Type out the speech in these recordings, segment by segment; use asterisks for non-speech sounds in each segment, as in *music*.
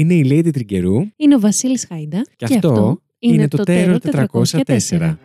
Είναι η Lady Τριγκερού. Είναι ο Βασίλης Χάιντα. Και, αυτό είναι το Terror 404.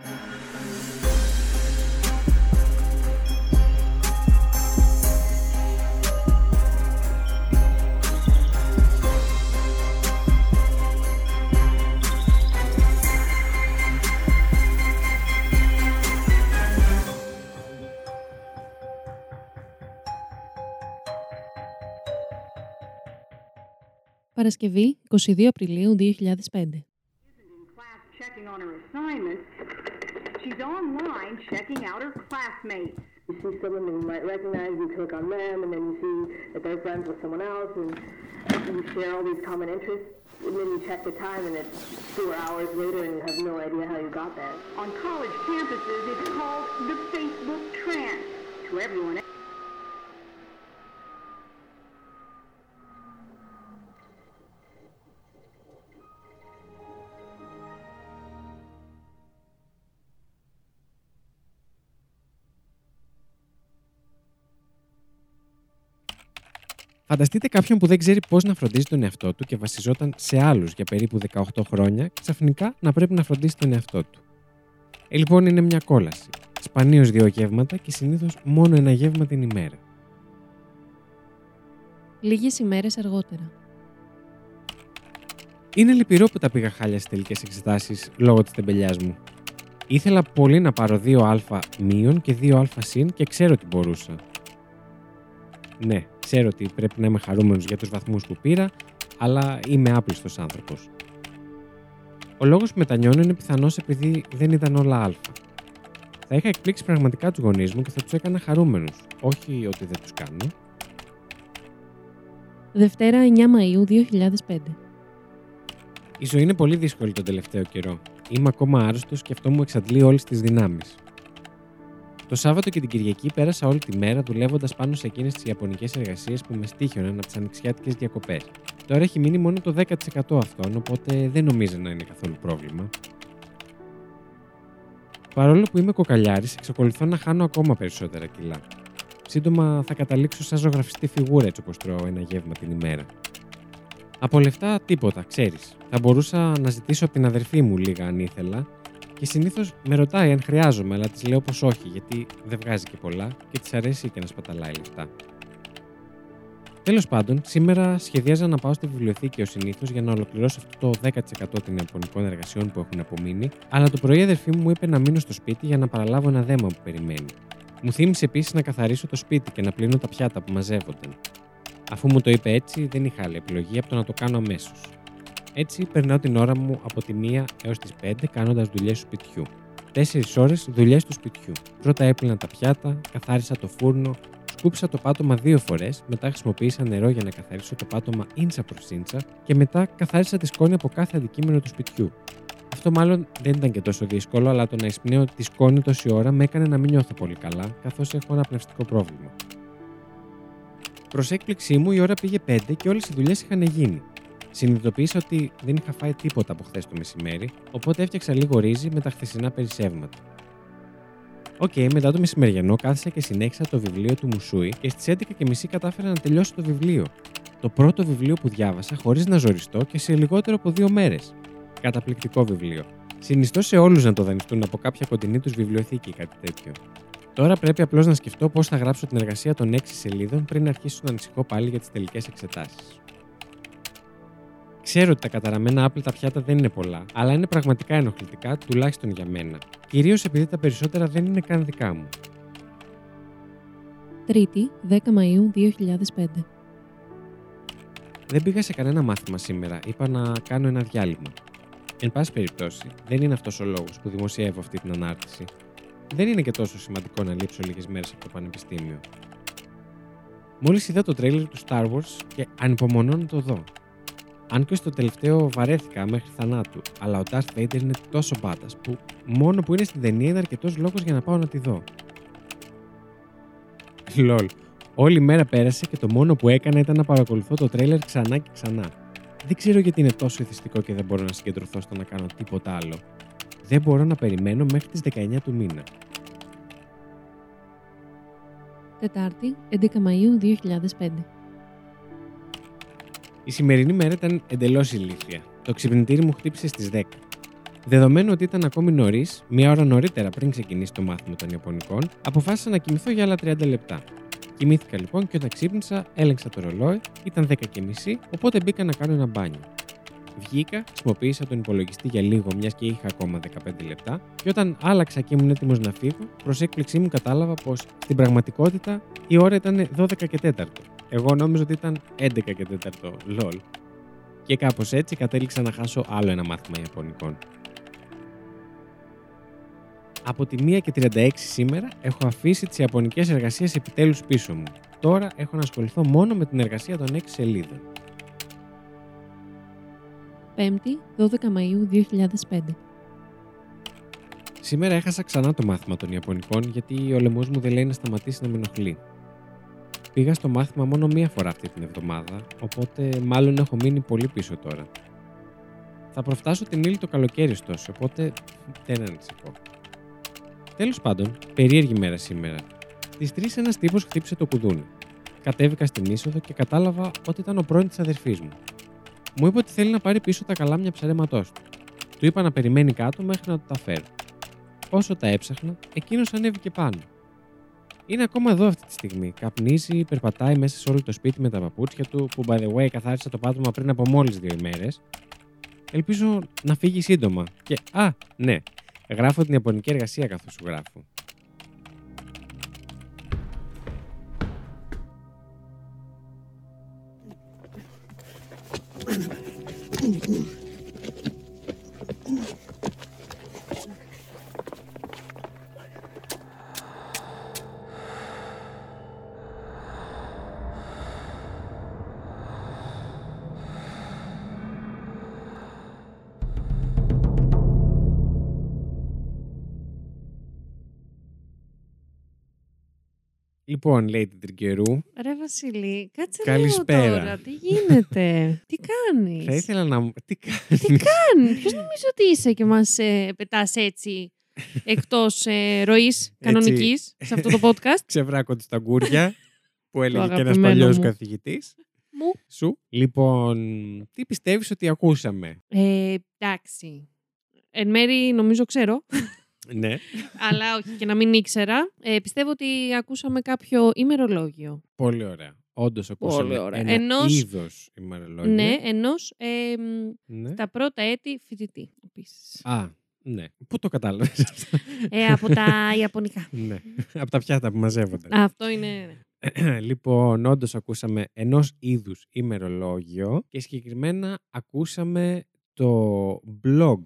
All these common interests, and then you check the time, and it's four hours later, and you have no idea how you got there. On college campuses, it's called the Facebook trance. To everyone Φανταστείτε κάποιον που δεν ξέρει πώς να φροντίζει τον εαυτό του και βασιζόταν σε άλλους για περίπου 18 χρόνια, ξαφνικά να πρέπει να φροντίσει τον εαυτό του. Ε, λοιπόν, είναι μια κόλαση. Σπανίως δύο γεύματα και συνήθως μόνο ένα γεύμα την ημέρα. Λίγες ημέρες αργότερα. Είναι λυπηρό που τα πήγα χάλια στις τελικές εξετάσεις λόγω της τεμπελιάς μου. Ήθελα πολύ να πάρω 2α μείον και 2α συν και ξέρω ότι μπορούσα. Ναι, ξέρω ότι πρέπει να είμαι χαρούμενος για τους βαθμούς που πήρα, αλλά είμαι άπλιστος άνθρωπος. Ο λόγος που μετανιώνω είναι πιθανός επειδή δεν ήταν όλα α. Θα είχα εκπλήξει πραγματικά τους γονείς μου και θα τους έκανα χαρούμενους, όχι ότι δεν τους κάνω. Δευτέρα 9 Μαΐου 2005. Η ζωή είναι πολύ δύσκολη τον τελευταίο καιρό. Είμαι ακόμα άρρωστος και αυτό μου εξαντλεί όλες τις δυνάμεις. Το Σάββατο και την Κυριακή πέρασα όλη τη μέρα δουλεύοντας πάνω σε εκείνες τις Ιαπωνικές εργασίες που με στήχιοναν από τις ανοιξιάτικες διακοπές. Τώρα έχει μείνει μόνο το 10% αυτών, οπότε δεν νομίζω να είναι καθόλου πρόβλημα. Παρόλο που είμαι κοκαλιάρης, εξακολουθώ να χάνω ακόμα περισσότερα κιλά. Σύντομα θα καταλήξω σαν ζωγραφιστή φιγούρα έτσι όπως τρώω ένα γεύμα την ημέρα. Από λεφτά τίποτα, ξέρεις. Θα μπορούσα να ζητήσω από την αδερφή μου λίγα αν ήθελα και συνήθως με ρωτάει αν χρειάζομαι, αλλά της λέω πως όχι, γιατί δεν βγάζει και πολλά και της αρέσει και να σπαταλάει λεφτά. Τέλος πάντων, σήμερα σχεδίαζα να πάω στη βιβλιοθήκη ως συνήθως για να ολοκληρώσω αυτό το 10% των ιαπωνικών εργασιών που έχουν απομείνει, αλλά το πρωί η αδερφή μου μου είπε να μείνω στο σπίτι για να παραλάβω ένα δέμα που περιμένει. Μου θύμισε επίσης να καθαρίσω το σπίτι και να πλύνω τα πιάτα που μαζεύονταν. Αφού μου το είπε έτσι, δεν είχα άλλη επιλογή από το να το κάνω αμέσως. Έτσι, περνάω την ώρα μου από τη 1 έως τις 5 κάνοντας δουλειές του σπιτιού. 4 ώρες δουλειές του σπιτιού. Πρώτα έπλυνα τα πιάτα, καθάρισα το φούρνο, σκούπισα το πάτωμα δύο φορές, μετά χρησιμοποίησα νερό για να καθαρίσω το πάτωμα ίντσα προς ίντσα και μετά καθάρισα τη σκόνη από κάθε αντικείμενο του σπιτιού. Αυτό μάλλον δεν ήταν και τόσο δύσκολο, αλλά το να εισπνέω τη σκόνη τόση ώρα με έκανε να μην νιώθω πολύ καλά, καθώς έχω ένα πνευστικό πρόβλημα. Προς έκπληξή μου, η ώρα πήγε 5 και όλες οι δουλειές είχαν γίνει. Συνειδητοποίησα ότι δεν είχα φάει τίποτα από χθες το μεσημέρι, οπότε έφτιαξα λίγο ρύζι με τα χθεσινά περισσεύματα. ΟΚ, μετά το μεσημεριανό κάθισα και συνέχισα το βιβλίο του Μουσούι και στις 11.30 κατάφερα να τελειώσω το βιβλίο. Το πρώτο βιβλίο που διάβασα χωρίς να ζοριστώ και σε λιγότερο από δύο μέρες. Καταπληκτικό βιβλίο. Συνιστώ σε όλους να το δανειστούν από κάποια κοντινή τους βιβλιοθήκη ή κάτι τέτοιο. Τώρα πρέπει απλώς να σκεφτώ πώς θα γράψω την εργασία των 6 σελίδων πριν αρχίσω να ανησυχώ πάλι για τις τελικές εξετάσεις. Ξέρω ότι τα καταραμένα άπλυτα πιάτα δεν είναι πολλά, αλλά είναι πραγματικά ενοχλητικά, τουλάχιστον για μένα. Κυρίως επειδή τα περισσότερα δεν είναι καν δικά μου. Τρίτη 10 Μαΐου 2005. Δεν πήγα σε κανένα μάθημα σήμερα, είπα να κάνω ένα διάλειμμα. Εν πάση περιπτώσει, δεν είναι αυτός ο λόγος που δημοσιεύω αυτή την ανάρτηση. Δεν είναι και τόσο σημαντικό να λείψω λίγες μέρες από το πανεπιστήμιο. Μόλις είδα το τρέιλερ του Star Wars και ανυπομονώ να το δω. Αν και στο τελευταίο βαρέθηκα μέχρι θανάτου, αλλά ο Darth Vader είναι τόσο μπάτα που μόνο που είναι στην ταινία είναι αρκετός λόγος για να πάω να τη δω. Λολ. Όλη η μέρα πέρασε και το μόνο που έκανα ήταν να παρακολουθώ το τρέιλερ ξανά και ξανά. Δεν ξέρω γιατί είναι τόσο εθιστικό και δεν μπορώ να συγκεντρωθώ στο να κάνω τίποτα άλλο. Δεν μπορώ να περιμένω μέχρι τις 19 του μήνα. Τετάρτη 11 Μαΐου 2005. Η σημερινή μέρα ήταν εντελώς ηλίθια. Το ξυπνητήρι μου χτύπησε στις 10. Δεδομένου ότι ήταν ακόμη νωρίς, μία ώρα νωρίτερα πριν ξεκινήσει το μάθημα των Ιαπωνικών, αποφάσισα να κοιμηθώ για άλλα 30 λεπτά. Κοιμήθηκα λοιπόν και όταν ξύπνησα, έλεγξα το ρολόι, ήταν 10 και μισή, οπότε μπήκα να κάνω ένα μπάνιο. Βγήκα, χρησιμοποίησα τον υπολογιστή για λίγο, μιας και είχα ακόμα 15 λεπτά, και όταν άλλαξα και ήμουν έτοιμος να φύγω, προς έκπληξή μου κατάλαβα πως στην πραγματικότητα η ώρα ήταν 12 και 4. Εγώ νόμιζα ότι ήταν 11 και 4, lol. Και κάπως έτσι κατέληξα να χάσω άλλο ένα μάθημα Ιαπωνικών. Από τη 1 και 36 σήμερα έχω αφήσει τις Ιαπωνικές εργασίες επιτέλους πίσω μου. Τώρα έχω να ασχοληθώ μόνο με την εργασία των 6 σελίδων. 5η, 12 Μαΐου 2005. Σήμερα έχασα ξανά το μάθημα των Ιαπωνικών γιατί ο λαιμό μου δεν λέει να σταματήσει να με ενοχλεί. Πήγα στο μάθημα μόνο μία φορά αυτή την εβδομάδα, οπότε μάλλον έχω μείνει πολύ πίσω τώρα. Θα προφτάσω την ύλη το καλοκαίρι ωστόσο, οπότε δεν ανησυχώ. Τέλος πάντων, περίεργη μέρα σήμερα. Στι 3 ένας τύπος χτύπησε το κουδούνι. Κατέβηκα στην είσοδο και κατάλαβα ότι ήταν ο πρώην της αδερφής μου. Μου είπε ότι θέλει να πάρει πίσω τα καλάμια ψαρέματός του. Του είπα να περιμένει κάτω μέχρι να του τα φέρω. Όσο τα έψαχνα, εκείνος ανέβηκε πάνω. Είναι ακόμα εδώ αυτή τη στιγμή. Καπνίζει, περπατάει μέσα σε όλο το σπίτι με τα παπούτσια του, που by the way καθάρισα το πάτωμα πριν από μόλις δύο ημέρες. Ελπίζω να φύγει σύντομα. Και, α, ναι, γράφω την Ιαπωνική εργασία καθώς σου γράφω. *clears throat* Λοιπόν, λέει την Τρικερού, Ρε Βασίλη, κάτσε Καλησπέρα. λίγο τώρα. Τι γίνεται, *laughs* τι κάνεις; θα ήθελα να μου. Τι κάνει. Τι κάνεις, ποιος νομίζει ότι είσαι και μας ε, πετάς έτσι εκτός ε, ροής κανονικής σε αυτό το podcast; *laughs* Ξεβράκω τη ταγκούρια που έλεγε και ένας αγαπημένο παλιός μου. καθηγητής. Μου. Σου. Λοιπόν, τι πιστεύεις ότι ακούσαμε; Ε, εντάξει. Εν μέρη νομίζω ξέρω, ναι. αλλά όχι και να μην ήξερα. Ε, πιστεύω ότι ακούσαμε κάποιο ημερολόγιο. Πολύ ωραία. Όντως ακούσαμε ωραία. ένα Ενός- είδος ημερολόγιο. Ναι, ενός ε, μ, Ναι. τα πρώτα έτη φοιτητή επίσης. Α, ναι. Πού το κατάλαβες αυτό; Ε, από τα Ιαπωνικά. ναι. Από τα πιάτα που μαζεύονται. Αυτό είναι... ναι. *clears throat* λοιπόν, όντως ακούσαμε ενός είδους ημερολόγιο και συγκεκριμένα ακούσαμε το blog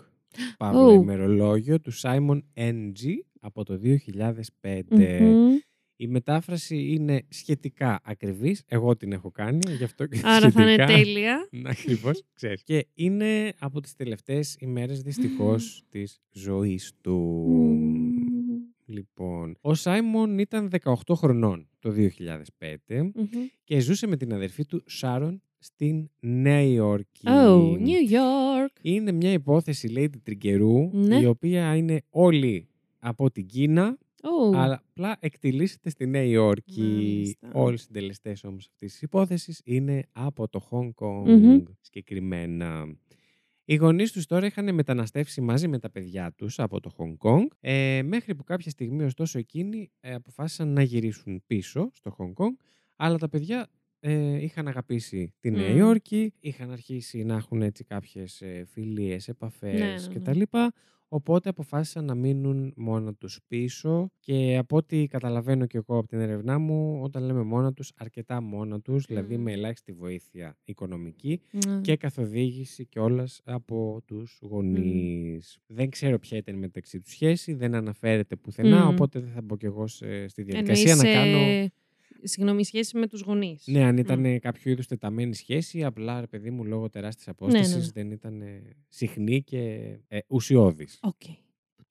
Παύλο Oh. ημερολόγιο του Simon Ng από το 2005. Μμμ. Η μετάφραση είναι σχετικά ακριβής. Εγώ την έχω κάνει, γι' αυτό και Άρα θα είναι σχετικά. τέλεια. Ακριβώς, ξέρεις. Και είναι από τις τελευταίες ημέρες δυστυχώς της ζωής του. Μμμ. Λοιπόν, ο Σάιμον ήταν 18 χρονών το 2005 Μμμ. και ζούσε με την αδερφή του Σάρον στην Νέα Υόρκη. Oh, New York. Είναι μια υπόθεση, λέει, την Τριγκερού, Ναι. η οποία είναι όλη από την Κίνα, Oh. αλλά απλά εκτιλήσεται στη Νέα Υόρκη. Μάλιστα. Όλοι οι συντελεστές όμως αυτής της υπόθεσης είναι από το Hong Kong Μμμ. συγκεκριμένα. Οι γονείς τους τώρα είχαν μεταναστεύσει μαζί με τα παιδιά τους από το Hong Kong, ε, μέχρι που κάποια στιγμή, ωστόσο, εκείνοι ε, αποφάσισαν να γυρίσουν πίσω στο Hong Kong, αλλά τα παιδιά ε, είχαν αγαπήσει τη Νέα Μμ. Υόρκη, είχαν αρχίσει να έχουν έτσι κάποιες ε, φιλίες, επαφές Ναι, ναι, ναι. κτλ. Οπότε αποφάσισαν να μείνουν μόνα τους πίσω και από ό,τι καταλαβαίνω και εγώ από την έρευνά μου, όταν λέμε μόνα τους, αρκετά μόνα τους, δηλαδή Μμ. με ελάχιστη βοήθεια οικονομική Ναι. και καθοδήγηση κιόλας από τους γονείς. Δεν ξέρω ποια ήταν η μεταξύ τους σχέση, δεν αναφέρεται πουθενά, Μμ. οπότε δεν θα μπω κι εγώ σε- στη διαδικασία Εννοείς, να κάνω... ε, Συγγνώμη, σχέση με τους γονείς. Ναι, αν ήταν κάποιο είδους τεταμένη σχέση, απλά ρε παιδί μου λόγω τεράστιας απόστασης ναι. δεν ήταν ε, συχνή και ε, ουσιώδης. Οκ.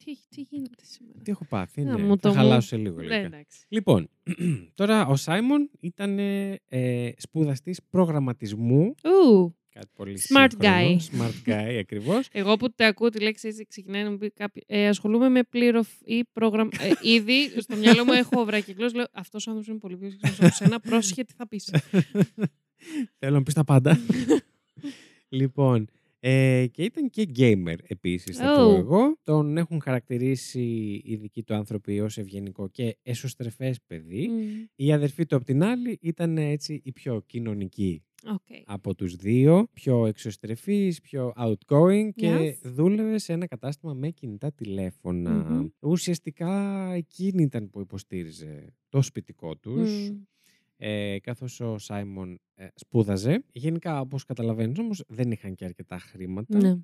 Τι, τι γίνεται σήμερα; Τι έχω πάθει, Να ναι. μου Θα το μου- χαλάσω σε λίγο. Ναι, λογικά. εντάξει. Λοιπόν, *clears throat* τώρα ο Σάιμον ήταν ε, σπουδαστής προγραμματισμού. Ου, Κάτι πολύ Smart σύγχρονο, guy. Smart guy, *laughs* ακριβώς. εγώ που te ακούω τη λέξη έτσι ξεκινάει να μου πει κάποιο. Ε, ασχολούμαι με πλήρω ή πρόγραμμα. Ε, *laughs* ήδη στο μυαλό μου έχω βρακυκλώσει. Λέω αυτός ο άνθρωπος είναι πολύ πιο σύγχρονος από σένα. Πρόσχε τι θα πεις. *laughs* Θέλω να πεις τα πάντα. λοιπόν, ε, και ήταν και gamer επίσης, θα πω Oh. εγώ. Τον έχουν χαρακτηρίσει οι δικοί του άνθρωποι ως ευγενικό και εσωστρεφές παιδί. Μμ, Η αδερφή του απ' την άλλη ήταν έτσι η πιο κοινωνική ΟΚ. από τους δύο, πιο εξωστρεφής, πιο outgoing και Yes. δούλευε σε ένα κατάστημα με κινητά τηλέφωνα. Μμμ. Ουσιαστικά εκείνη ήταν που υποστήριζε το σπιτικό τους, Μμ. ε, καθώς ο Σάιμον ε, σπούδαζε. Γενικά, όπως καταλαβαίνεις όμως, δεν είχαν και αρκετά χρήματα. Ναι.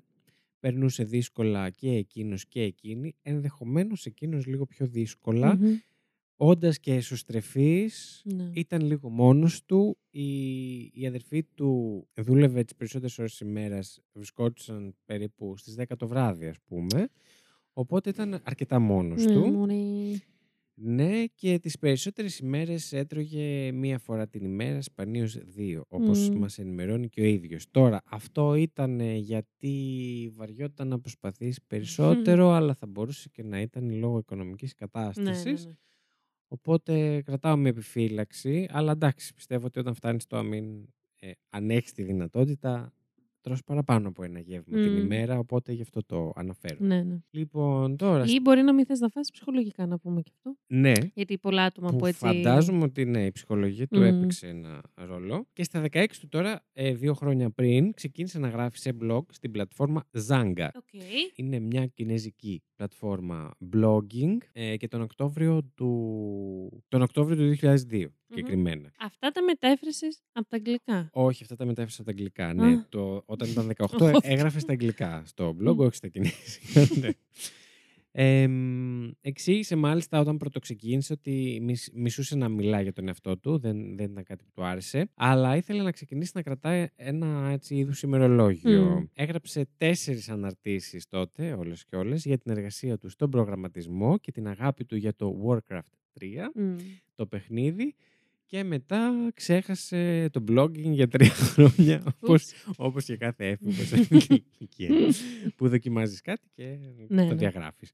Περνούσε δύσκολα και εκείνος και εκείνη, ενδεχομένως εκείνος λίγο πιο δύσκολα. Μμμ. Όντας και εσωστρεφής, Ναι. ήταν λίγο μόνος του. Η, η αδερφή του δούλευε τις περισσότερες ώρες της ημέρας, βρισκόντουσαν περίπου στις 10 το βράδυ ας πούμε. Οπότε ήταν αρκετά μόνος Ναι, του. μωρέ. Ναι, και τις περισσότερες ημέρες έτρωγε μία φορά την ημέρα, σπανίως δύο, όπως Μμ. μας ενημερώνει και ο ίδιος. Τώρα, αυτό ήταν ε, γιατί βαριόταν να προσπαθήσει περισσότερο, αλλά θα μπορούσε και να ήταν λόγω οικονομικής Ναι, κατάστασης. ναι, ναι. Οπότε κρατάω με επιφύλαξη, αλλά εντάξει, πιστεύω ότι όταν φτάνεις στο αμήν, ε, αν έχεις τη δυνατότητα, τρως παραπάνω από ένα γεύμα την Μμ. ημέρα, οπότε γι' αυτό το αναφέρω. Ναι, ναι. Λοιπόν, τώρα, Ή μπορεί να μην θες να φας ψυχολογικά να πούμε και αυτό. ναι, Γιατί πολλά άτομα που, που έτσι... φαντάζομαι ότι ναι, η ψυχολογία του Μμ. έπαιξε ένα ρόλο. Και στα 16 του τώρα, ε, δύο χρόνια πριν, ξεκίνησε να γράφει σε blog στην πλατφόρμα Xanga. ΟΚ. Είναι μια κινέζικη πλατφόρμα blogging ε, και τον Οκτώβριο του, τον Οκτώβριο του 2002 συγκεκριμένα. Αυτά τα μετέφρασες από τα αγγλικά. Όχι, αυτά τα μετέφρασα στα αγγλικά. Ναι, Α. το, όταν ήταν *laughs* 18 Όχι. έγραφες στα αγγλικά στο blog, Μμ. όχι στα κινέζικα. *laughs* ναι. Εμ, εξήγησε μάλιστα όταν πρωτοξεκίνησε ότι μισ- μισούσε να μιλά για τον εαυτό του, δεν, δεν ήταν κάτι που του άρεσε, αλλά ήθελε να ξεκινήσει να κρατάει ένα έτσι είδους ημερολόγιο. Μμ. Έγραψε τέσσερις αναρτήσεις τότε, όλες και όλες, για την εργασία του στον προγραμματισμό και την αγάπη του για το Warcraft 3 Μμ. το παιχνίδι και μετά ξέχασε το blogging για τρία *laughs* χρόνια όπως, όπως και κάθε έφηβος *laughs* σε ηλικία που δοκιμάζεις κάτι και Ναι, το ναι. διαγράφεις.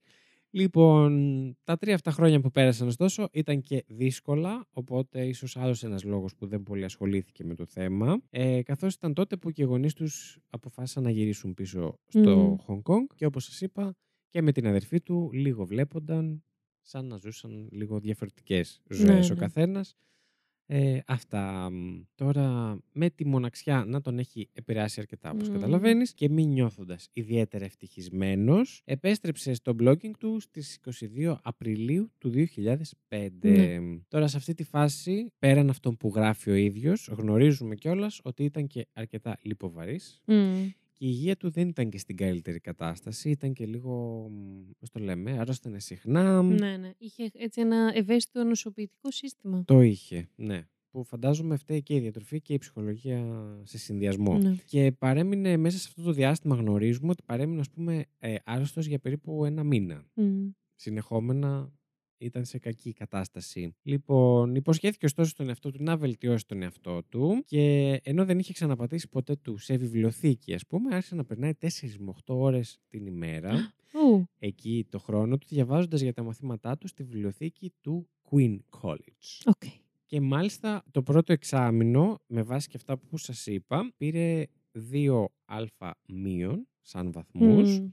Λοιπόν, τα τρία αυτά χρόνια που πέρασαν ωστόσο ήταν και δύσκολα, οπότε ίσως άλλος ένας λόγος που δεν πολύ ασχολήθηκε με το θέμα, ε, καθώς ήταν τότε που και οι γονείς τους αποφάσισαν να γυρίσουν πίσω στο Μμ. Hong Kong και όπως σας είπα και με την αδερφή του λίγο βλέπονταν σαν να ζούσαν λίγο διαφορετικές ζωές Ναι, ο ναι. Καθένας. Ε, αυτά. μ, Τώρα με τη μοναξιά να τον έχει επηρεάσει αρκετά όπως Μμ. καταλαβαίνεις και μη νιώθοντας ιδιαίτερα ευτυχισμένος επέστρεψε στο blogging του στις 22 Απριλίου του 2005. Ναι. Τώρα σε αυτή τη φάση πέραν αυτών που γράφει ο ίδιος γνωρίζουμε κιόλας ότι ήταν και αρκετά λιποβαρής Μμ. Και η υγεία του δεν ήταν και στην καλύτερη κατάσταση. Ήταν και λίγο, πώς το λέμε, αρρώστανε συχνά. Ναι, ναι. Είχε έτσι ένα ευαίσθητο νοσοποιητικό σύστημα. Το είχε, ναι. Που φαντάζομαι φταίει και η διατροφή και η ψυχολογία σε συνδυασμό. Ναι. Και παρέμεινε μέσα σε αυτό το διάστημα, γνωρίζουμε ότι παρέμεινε, ας πούμε, ε, άρρωστος για περίπου ένα μήνα. Μμ. Συνεχόμενα ήταν σε κακή κατάσταση. Λοιπόν, υποσχέθηκε ωστόσο στον εαυτό του να βελτιώσει τον εαυτό του και ενώ δεν είχε ξαναπατήσει ποτέ του σε βιβλιοθήκη, ας πούμε, άρχισε να περνάει 4 με 8 ώρες την ημέρα *gasps* Ου. εκεί το χρόνο του, διαβάζοντας για τα μαθήματά του στη βιβλιοθήκη του Queens College. ΟΚ. Και μάλιστα το πρώτο εξάμηνο, με βάση και αυτά που σας είπα, πήρε 2 Α μείον σαν βαθμούς, Μμ.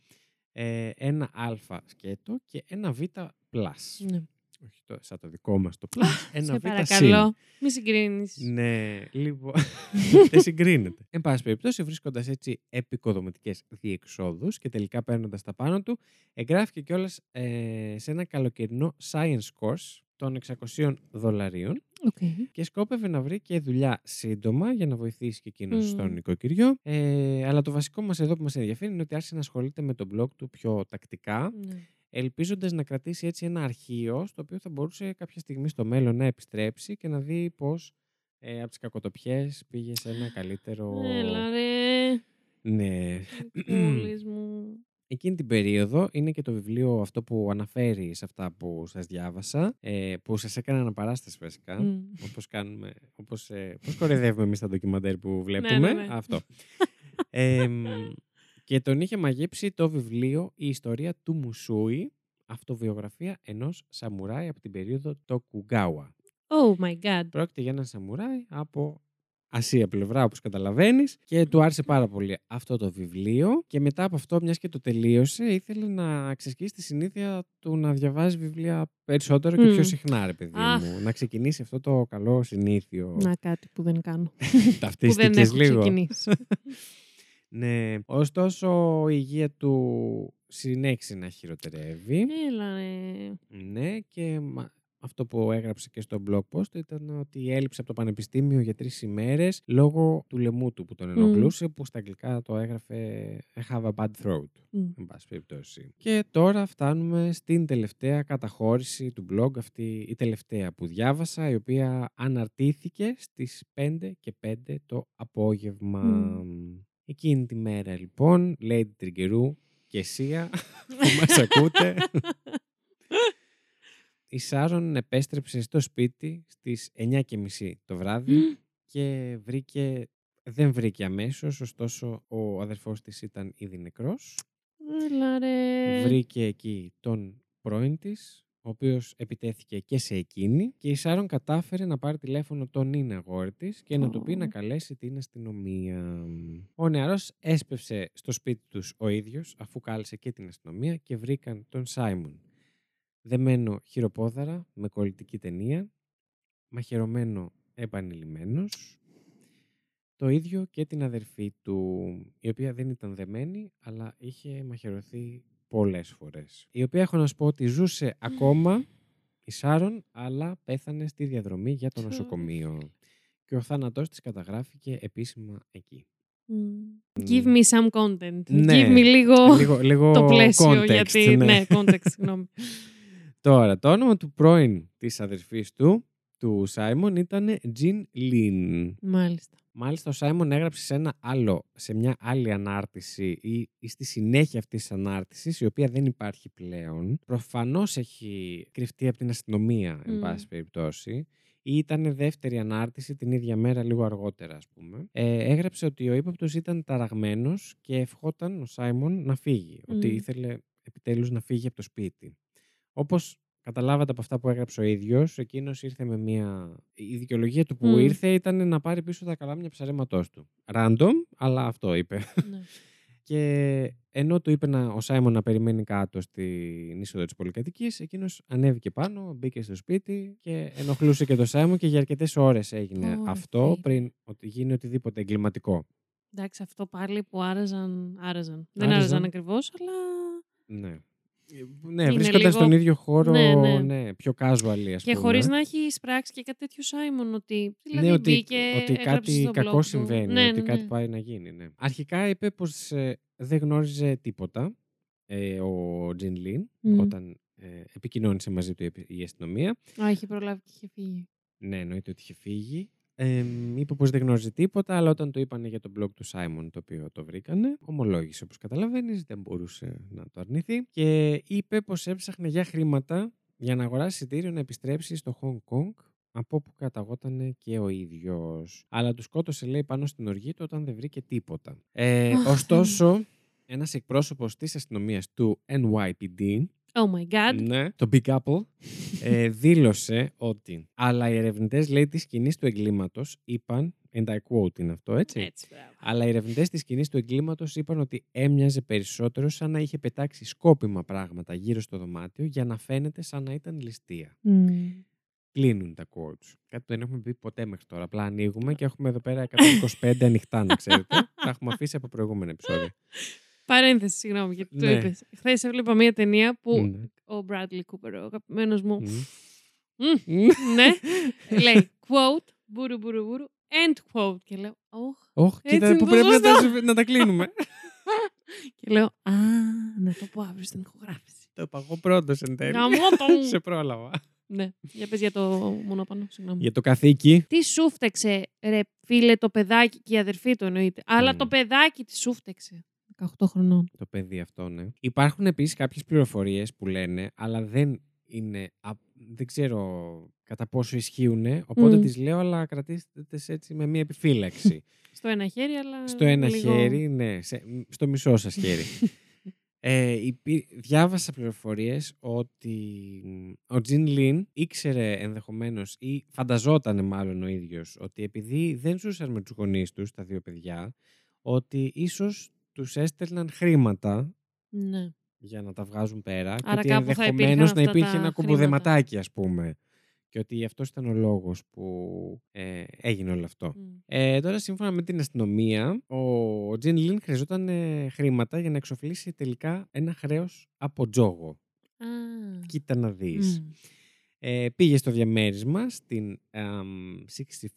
Ε, ένα Α σκέτο και ένα Β plus. Ναι. Όχι το, σαν το δικό μας το plus, ένα Σε Β συν. παρακαλώ. Μη συγκρίνεις. Ναι, λοιπόν. *laughs* δεν συγκρίνεται. Εν πάση περιπτώσει, βρίσκοντας έτσι εποικοδομητικές διεξόδους και τελικά παίρνοντας τα πάνω του, εγγράφηκε κιόλας ε, σε ένα καλοκαιρινό science course των 600 δολαρίων ΟΚ. και σκόπευε να βρει και δουλειά σύντομα για να βοηθήσει και εκείνο Μμμ. στο νοικοκυριό. Ε, αλλά το βασικό μας εδώ που μας ενδιαφέρει είναι ότι άρχισε να ασχολείται με το blog του πιο τακτικά, Ναι. ελπίζοντας να κρατήσει έτσι ένα αρχείο στο οποίο θα μπορούσε κάποια στιγμή στο μέλλον να επιστρέψει και να δει πώς ε, από τις κακοτοπιές πήγε σε ένα καλύτερο... Έλα ρε. Ναι. Πόλης μου. Εκείνη την περίοδο είναι και το βιβλίο αυτό που αναφέρεις σε αυτά που σας διάβασα, ε, που σας έκανα αναπαράσταση βασικά, Μμ. όπως κάνουμε, όπως, ε, πώς κοροϊδεύουμε εμείς τα ντοκιμαντέρ που βλέπουμε. ναι, ναι. Αυτό. *laughs* Ε, μ, και τον είχε μαγέψει το βιβλίο «Η ιστορία του Μουσούι», αυτοβιογραφία ενός σαμουράι από την περίοδο Τοκουγκάουα. Oh my god. Πρόκειται για έναν σαμουράι από Ασία πλευρά, όπως καταλαβαίνεις, και του άρεσε πάρα πολύ αυτό το βιβλίο. Και μετά από αυτό, μιας και το τελείωσε, ήθελε να ξεσκίσει τη συνήθεια του να διαβάζει βιβλία περισσότερο και Μμ. πιο συχνά, ρε παιδί Αχ. μου. Να ξεκινήσει αυτό το καλό συνήθειο. Να κάτι που δεν κάνω. *laughs* που δεν Ταυτίστηκες έχω λίγο. ξεκινήσει. *laughs* Ναι. Ωστόσο, η υγεία του συνέχισε να χειροτερεύει. Έλα, ρε. Ναι, και μα- αυτό που έγραψε και στο blog post ήταν ότι έλειψε από το πανεπιστήμιο για τρεις ημέρες λόγω του λαιμού του που τον ενοχλούσε, που στα αγγλικά το έγραφε I have a bad throat. Μμ. Εν πάση περιπτώσει. Και τώρα φτάνουμε στην τελευταία καταχώρηση του blog, αυτή η τελευταία που διάβασα, η οποία αναρτήθηκε στις 5 και 5 το απόγευμα. Μμ. Εκείνη τη μέρα λοιπόν, Lady Τριγκερού και Σία *laughs* που μας ακούτε, η Σάρον επέστρεψε στο σπίτι στις 9.30 το βράδυ και βρήκε, δεν βρήκε αμέσως, ωστόσο ο αδερφός της ήταν ήδη νεκρός. Έλα, ρε. Βρήκε εκεί τον πρώην της, ο οποίος επιτέθηκε και σε εκείνη και η Σάρον κατάφερε να πάρει τηλέφωνο τον είναι αγόρι της και να του πει Ω. να καλέσει την αστυνομία. Ο νεαρός έσπευσε στο σπίτι τους ο ίδιος αφού κάλεσε και την αστυνομία και βρήκαν τον Σάιμον. Δεμένο χειροπόδαρα με κολλητική ταινία, μαχαιρωμένο επανειλημμένος, το ίδιο και την αδερφή του, η οποία δεν ήταν δεμένη, αλλά είχε μαχαιρωθεί πολλές φορές. Η οποία έχω να σου πω ότι ζούσε ακόμα η Σάρον, αλλά πέθανε στη διαδρομή για το Τσο. νοσοκομείο. Και ο θάνατός της καταγράφηκε επίσημα εκεί. Μμ. Give me some content. Ναι. Give me λίγο, λίγο, λίγο το πλαίσιο. context, γιατί, ναι. ναι, context, συγγνώμη. *laughs* Τώρα, το όνομα του πρώην της αδερφής του, του Σάιμον, ήταν Jean Lynn. Μάλιστα. Μάλιστα, ο Σάιμον έγραψε σε, ένα άλλο, σε μια άλλη ανάρτηση ή, ή στη συνέχεια αυτής της ανάρτησης, η οποία δεν υπάρχει πλέον. Προφανώς έχει κρυφτεί από την αστυνομία, εν Μμ. πάση περιπτώσει. Ή ήταν δεύτερη ανάρτηση την ίδια μέρα, λίγο αργότερα, ας πούμε. Ε, έγραψε ότι ο ύποπτος ήταν ταραγμένος και ευχόταν ο Σάιμον να φύγει. Ότι Μμ. ήθελε επιτέλους να φύγει από το σπίτι. Όπως καταλάβατε από αυτά που έγραψε ο ίδιος, εκείνος ήρθε με μια... Η δικαιολογία του που Μμ. ήρθε ήταν να πάρει πίσω τα καλάμια ψαρέματός του. Random, αλλά αυτό είπε. Ναι. *laughs* Και ενώ του είπε να, ο Σάιμον να περιμένει κάτω στην είσοδο της πολυκατοικίας, εκείνος ανέβηκε πάνω, μπήκε στο σπίτι και ενοχλούσε και τον Σάιμον και για αρκετές ώρες έγινε Ωρε αυτό φίλε. πριν ότι γίνει οτιδήποτε εγκληματικό. Εντάξει, αυτό πάλι που άραζαν, άραζαν. Δεν Άραζαν. άραζαν ακριβώς, αλλά... Ναι. Ε, Ναι, Είναι βρίσκονταν λίγο- στον ίδιο χώρο, Ναι, ναι, ναι. πιο casual, ας Και πούμε. χωρίς να έχει εισπράξει και κάτι τέτοιο Σάιμον, ότι δηλαδή ναι, ότι, μπήκε, ότι έγραψε κάτι στο blog κακό του. συμβαίνει, Ναι, ότι ναι, κάτι ναι. πάει να γίνει. Ναι. Αρχικά είπε πως ε, δεν γνώριζε τίποτα ε, ο Τζιν Λιν Μμ. όταν ε, επικοινώνησε μαζί του η επι- η αστυνομία. Α, είχε προλάβει και είχε φύγει. Ναι, εννοείται ότι είχε φύγει. Ε, είπε πως δεν γνώριζε τίποτα, αλλά όταν το είπανε για το blog του Σάιμον, το οποίο το βρήκανε, ομολόγησε όπως καταλαβαίνεις, δεν μπορούσε να το αρνηθεί και είπε πως έψαχνε για χρήματα για να αγοράσει εισιτήριο να επιστρέψει στο Hong Kong από όπου καταγόταν και ο ίδιος. Αλλά του σκότωσε, λέει, πάνω στην οργή του όταν δεν βρήκε τίποτα. Ε, Αχ, ωστόσο, ένας εκπρόσωπος της αστυνομίας του NYPD Oh my god. ναι, το Big Apple ε, *laughs* δήλωσε ότι αλλά οι ερευνητές λέει της σκηνής του εγκλήματος είπαν, and I quote είναι αυτό έτσι, Έτσι, μπράβο. αλλά οι ερευνητές της σκηνής του εγκλήματος είπαν ότι έμοιαζε περισσότερο σαν να είχε πετάξει σκόπιμα πράγματα γύρω στο δωμάτιο για να φαίνεται σαν να ήταν ληστεία. Μμ. Κλείνουν τα quotes. Κάτι που δεν έχουμε πει ποτέ μέχρι τώρα. Απλά ανοίγουμε και έχουμε εδώ πέρα 125 ανοιχτά, να ξέρετε. *laughs* Τα έχουμε αφήσει από προηγούμενα επεισόδια. *laughs* Παρένθεση, συγγνώμη, γιατί το Ναι. είπες. Χθες έβλεπα μια ταινία που Ναι. ο Bradley Cooper, ο αγαπημένος μου, Μμ. Μμ, ναι, *laughs* λέει quote, μπουρου μπουρου μπουρου, end quote. Και λέω, όχ. Ωχ, Έτσι κοίτα είναι που το πρέπει να τα, σωστό. να τα κλείνουμε. *laughs* Και λέω, α, να το πω αύριο στην ηχογράφηση. το είπα εγώ πρώτος εν τέλει. Γαμώ το. *laughs* Σε πρόλαβα. Ναι, για πες για το μονόπανο, συγγνώμη. Για το καθήκη. Τι σου φταίξε, ρε φίλε, το παιδάκι και η αδερφή του εννοείται. Αλλά Μμ. το παιδάκι τη σου φταίξε. 18 χρονών. Το παιδί αυτό, ναι. Υπάρχουν επίσης κάποιες πληροφορίες που λένε, αλλά δεν είναι. α- Δεν ξέρω κατά πόσο ισχύουν. Οπότε Μμ. τις λέω, αλλά κρατήστε τις έτσι με μία επιφύλαξη. *laughs* Στο ένα χέρι, αλλά. στο ένα λίγο- χέρι, ναι. σε- στο μισό σας χέρι. *laughs* Ε, υπή- διάβασα πληροφορίες ότι ο Τζιν Λιν ήξερε ενδεχομένως ή φανταζόταν μάλλον ο ίδιος ότι επειδή δεν ζούσαν με τους γονείς τους τα δύο παιδιά ότι ίσως τους έστελναν χρήματα Ναι. για να τα βγάζουν πέρα και Άρα ότι κάπου θα ενδεχομένως υπήρχαν να αυτά υπήρχε τα ένα χρήματα. κουμποδεματάκι ας πούμε και ότι αυτός ήταν ο λόγος που ε, έγινε όλο αυτό. Μμ. Ε, τώρα, σύμφωνα με την αστυνομία, ο Τζιν Λιν χρειαζόταν ε, χρήματα για να εξοφλήσει τελικά ένα χρέος από τζόγο. Α. Κοίτα να δεις. Μμ. Ε, πήγε στο διαμέρισμα στην εμ,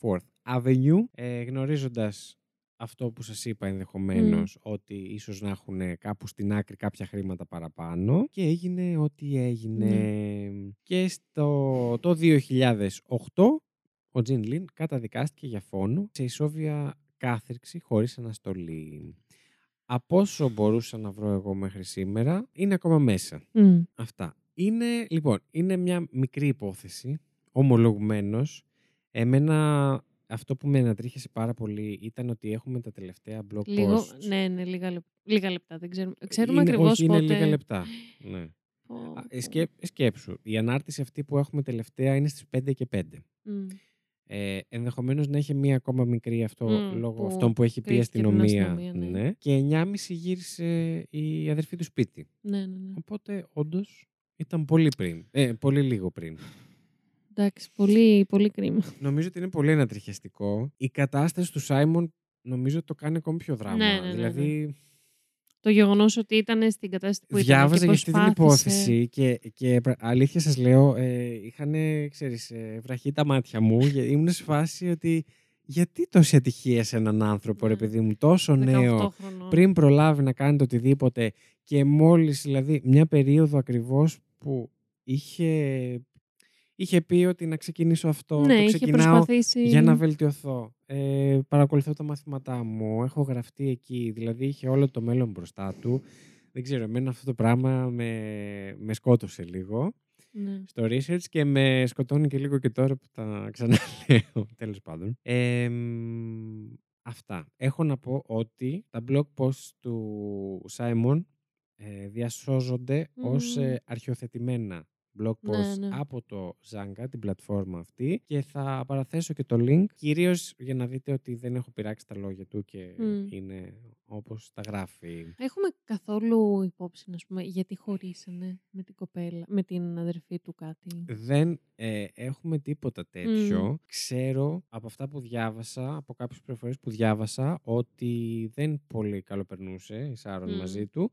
64th Avenue, ε, γνωρίζοντας αυτό που σας είπα ενδεχομένως, ότι ίσως να έχουν κάπου στην άκρη κάποια χρήματα παραπάνω και έγινε ό,τι έγινε. Και στο το 2008 ο Τζιν Λιν καταδικάστηκε για φόνο σε ισόβια κάθριξη χωρίς αναστολή. Από όσο μπορούσα να βρω εγώ μέχρι σήμερα, είναι ακόμα μέσα. Μμ. Αυτά. Είναι, λοιπόν, είναι μια μικρή υπόθεση, ομολογουμένως. Εμένα αυτό που με ανατρίχιασε πάρα πολύ ήταν ότι έχουμε τα τελευταία blog Λίγο, posts. ναι, ναι, λίγα, λεπ- λίγα λεπτά. Δεν ξέρουμε, ξέρουμε είναι, ακριβώς όχι, πότε... είναι λίγα λεπτά. Ναι. *laughs* Πω, Α, ε, πω. σκέ- σκέψου, η ανάρτηση αυτή που έχουμε τελευταία είναι στις 5 και 5. Μμ. Ε, ενδεχομένως να είχε μία ακόμα μικρή αυτό Μμ, λόγω που αυτών που έχει πει η κρίθηκε την αστυνομία. αστυνομία, ναι. ναι. Και 9.30 γύρισε η αδερφή του σπίτι. Ναι, ναι, ναι. Οπότε όντως ήταν πολύ πριν. Ε, πολύ λίγο πριν. Εντάξει, πολύ, πολύ κρίμα. Νομίζω ότι είναι πολύ ανατριχιαστικό. Η κατάσταση του Σάιμον νομίζω ότι το κάνει ακόμη πιο δράμα. Ναι, ναι, ναι, ναι. δηλαδή Το γεγονός ότι ήταν στην κατάσταση που ήταν. διάβαζα και για αυτή την προσπάθησε. υπόθεση και, και πρα- αλήθεια σας λέω, ε, είχαν, ξέρεις, ε, βραχεί τα μάτια μου. *laughs* και ήμουν σε φάση ότι γιατί τόση ατυχία σε έναν άνθρωπο, ρε Ναι. παιδί μου, τόσο 18 νέο, χρονών. πριν προλάβει να κάνει το οτιδήποτε και μόλις, δηλαδή, μια περίοδο ακριβώς που είχε, είχε πει ότι να ξεκινήσω αυτό, ναι, το είχε ξεκινάω προσπαθήσει. για να βελτιωθώ. Ε, παρακολουθώ τα μαθήματά μου, έχω γραφτεί εκεί, δηλαδή είχε όλο το μέλλον μπροστά του. Δεν ξέρω, εμένα αυτό το πράγμα με, με σκότωσε λίγο Ναι. στο research και με σκοτώνει και λίγο και τώρα που τα ξαναλέω, *laughs* τέλος πάντων. Ε, μ, αυτά. Έχω να πω ότι τα blog posts του Simon ε, διασώζονται ως Μμμ. ε, αρχιοθετημένα blog Ναι, posts ναι. από το Zanga, την πλατφόρμα αυτή και θα παραθέσω και το link κυρίως για να δείτε ότι δεν έχω πειράξει τα λόγια του και Μμ. είναι όπως τα γράφει. Έχουμε καθόλου υπόψη, να πούμε, γιατί χωρίσανε με την κοπέλα, με την αδερφή του κάτι; Δεν ε, έχουμε τίποτα τέτοιο. Ξέρω από αυτά που διάβασα, από κάποιες πληροφορίες που διάβασα, ότι δεν πολύ καλοπερνούσε η Σάρων Μμ. μαζί του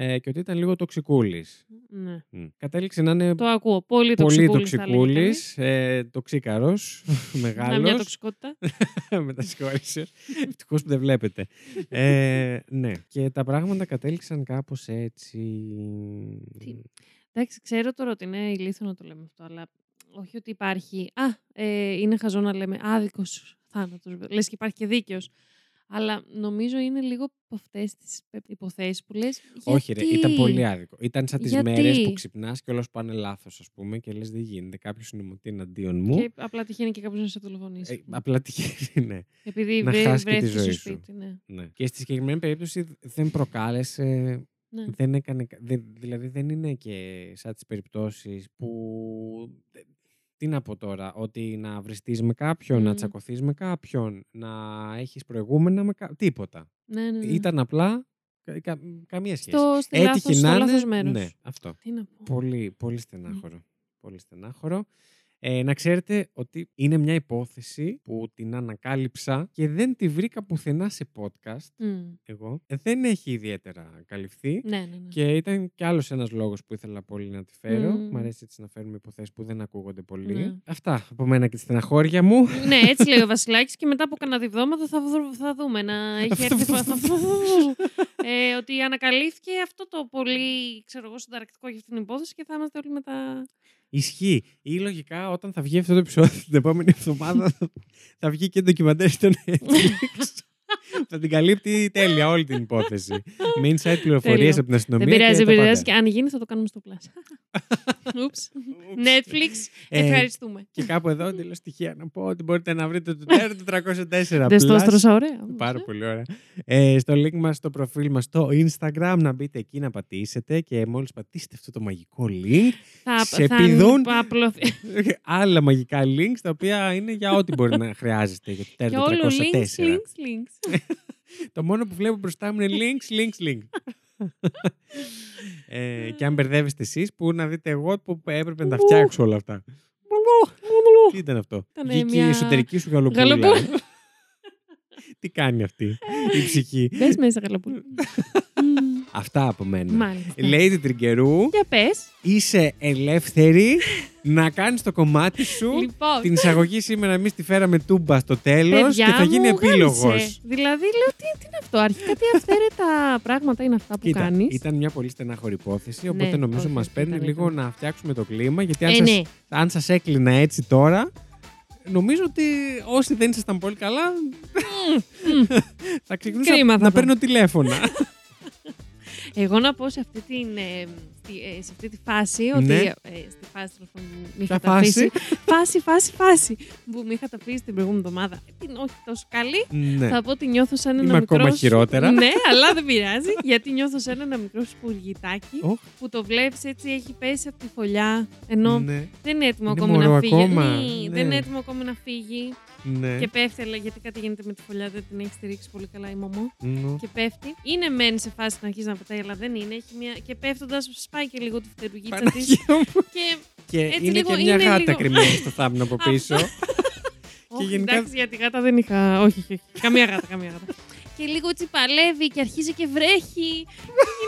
ε, και ότι ήταν λίγο τοξικούλης. Ναι. Μμ. Κατέληξε να είναι Το ακούω. Πολύ πολύ τοξικούλης, θα λέγεται. τοξικούλης, ε, τοξίκαρος, *laughs* Να, μια μεγάλος. τοξικότητα. *laughs* με τα συγχώρησε. Ευτυχώς που δεν βλέπετε. Ε, ναι. Και τα πράγματα κατέληξαν κάπως έτσι. Τι- Εντάξει, ξέρω τώρα ότι είναι ηλίθιο να το λέμε αυτό, αλλά όχι ότι υπάρχει. Α, ε, είναι χαζό να λέμε άδικος θάνατος. Λες και υπάρχει και δίκαιος. Αλλά νομίζω είναι λίγο από αυτές τις υποθέσεις που λες. Όχι, ρε, ήταν πολύ άδικο. Ήταν σαν τις Γιατί; μέρες που ξυπνάς και όλα σου πάνε λάθος, ας πούμε, και λες: Δεν γίνεται. Κάποιος είναι μοτή εναντίον μου. Και απλά τυχαίνει και κάποιος να σε δολοφονήσει. Ε, απλά τυχαίνει, ναι. Επειδή να βρε, χάσεις και τη βρέθηκες ζωή στο σου. σπίτι. Ναι. ναι. Και στη συγκεκριμένη περίπτωση δεν προκάλεσε. Ναι. Δεν έκανε, κα- δεν, δηλαδή δεν είναι και σαν τις περιπτώσεις που... Τι να πω τώρα, ότι να βριστείς με κάποιον, να Μμ. τσακωθείς με κάποιον, να έχεις προηγούμενα με κάποιον, τίποτα. Ναι, ναι, ναι. Ήταν απλά κα- κα- καμία σχέση. στο, στη Έτυχε λάθος, στο να είναι- λάθος μέρος. Ναι, αυτό. Τι να πω. Πολύ, πολύ στενάχωρο. Πολύ στενάχωρο. Ε, να ξέρετε ότι είναι μια υπόθεση που την ανακάλυψα και δεν τη βρήκα πουθενά σε podcast. Μμ. Εγώ. Ε, Δεν έχει ιδιαίτερα καλυφθεί. Ναι, ναι, ναι. Και ήταν κι άλλος ένας λόγος που ήθελα πολύ να τη φέρω. Μμμ. Μ' αρέσει έτσι να φέρουμε υποθέσεις που δεν ακούγονται πολύ. Ναι. Αυτά από μένα και τη στεναχώρια μου. ναι, έτσι λέει ο *laughs* Βασιλάκης και μετά από κανένα διβδόματα θα, βρω- θα δούμε να έχει έρθει. φα- *laughs* ε, ότι ανακαλύφθηκε αυτό το πολύ ξέρω εγώ, συνταρακτικό για αυτήν την υπόθεση και θα είμαστε όλοι μετά. Ισχύει. Ή λογικά όταν θα βγει αυτό το επεισόδιο *laughs* την επόμενη εβδομάδα θα- θα βγει και ντοκιμαντέρ στον Netflix. Θα την καλύπτει τέλεια όλη την υπόθεση. Με inside πληροφορίες Τέλειο. από την αστυνομία. Δεν πειράζει, και δεν τα πειράζει. πάντα. Και αν γίνει θα το κάνουμε στο Plus. *laughs* Ούψ. Netflix, Ε, ευχαριστούμε. Και κάπου εδώ εντελώς στοιχεία να πω ότι μπορείτε να βρείτε το Terror 404. Δεν στο Plus. έστρωσα ωραία. όμως, Πάρα ε. πολύ ωραία. Ε, στο link μας, στο προφίλ μας στο Instagram, να μπείτε εκεί να πατήσετε και μόλις πατήσετε αυτό το μαγικό link, Θα, σε θα επιδούν. απλωθεί. *laughs* άλλα μαγικά links, τα οποία είναι για ό,τι μπορεί να χρειάζεστε για το Και Terror όλο 404. links, links, links. *laughs* Το μόνο που βλέπω μπροστά μου είναι links, links, links. ε, και αν μπερδεύεστε εσείς, που να δείτε εγώ που έπρεπε να τα φτιάξω όλα αυτά. Τι ήταν αυτό; Ήταν Βγήκε μια η εσωτερική σου γαλοπούλα. γαλοπούλα. Τι κάνει αυτή η ψυχή; Μπες μέσα, καλοπούλα. *laughs* Αυτά από μένα. Μάλιστα. Lady Τριγκερού, Για πες. είσαι ελεύθερη να κάνεις το κομμάτι σου. Λοιπόν, Την εισαγωγή σήμερα εμείς τη φέραμε τούμπα στο τέλος παιδιά και θα γίνει μου, επίλογος. γάμισε. Δηλαδή, λέω, τι, τι είναι αυτό. Αρχικά τι αυθαίρετα πράγματα είναι αυτά που Κοίτα, κάνεις. ήταν μια πολύ στενάχωρη υπόθεση, οπότε Ναι, νομίζω όχι, μας όχι, παίρνει ήταν, λίγο ήταν. να φτιάξουμε το κλίμα, γιατί αν, Ε, σας, ναι. αν σας έκλεινα έτσι τώρα, νομίζω ότι όσοι δεν ήσασταν πολύ καλά, *laughs* θα ξεκινούσα Κρίμα θα να ήταν. παίρνω τηλέφωνα. *laughs* Εγώ να πω σε αυτή, την, ε, στη- ε, σε αυτή τη φάση, ότι Ναι. ε, στη φάση τέλος πάντων, που με Ποια είχατε φάση; αφήσει. φάση, φάση, φάση. Που με είχατε αφήσει την προηγούμενη εβδομάδα. Την όχι τόσο καλή. ναι. Θα πω ότι νιώθω σαν ένα Είμαι μικρό. ακόμα σου- χειρότερα. Ναι, αλλά δεν πειράζει. γιατί νιώθω σαν ένα μικρό σπουργητάκι Οχ. που το βλέπεις έτσι, έχει πέσει από τη φωλιά. Ενώ ναι, δεν είναι έτοιμο Είναι ακόμη μωρό να φύγει. ακόμα, Ναι, ναι. Δεν είναι έτοιμο ακόμη να φύγει. ναι. Και πέφτει, αλλά γιατί κάτι γίνεται με τη φωλιά, δεν την έχει στηρίξει πολύ καλά η μωμό. Νο. Και πέφτει. Είναι μεν σε φάση να αρχίζει να πετάει, αλλά δεν είναι. Έχει μια... Και πέφτοντας, σπάει και λίγο τη φτερουγίτσα της. Παναγία μου. Και. Και Έτσι είναι λίγο- και μια είναι γάτα λίγο- κρυμμένη στο θάμνο από πίσω. *laughs* Όχι, γενικά- εντάξει, για τη γάτα δεν είχα. Όχι, όχι, όχι. Καμία γάτα, καμία γάτα. *laughs* και λίγο έτσι παλεύει και αρχίζει και βρέχει. *laughs* Και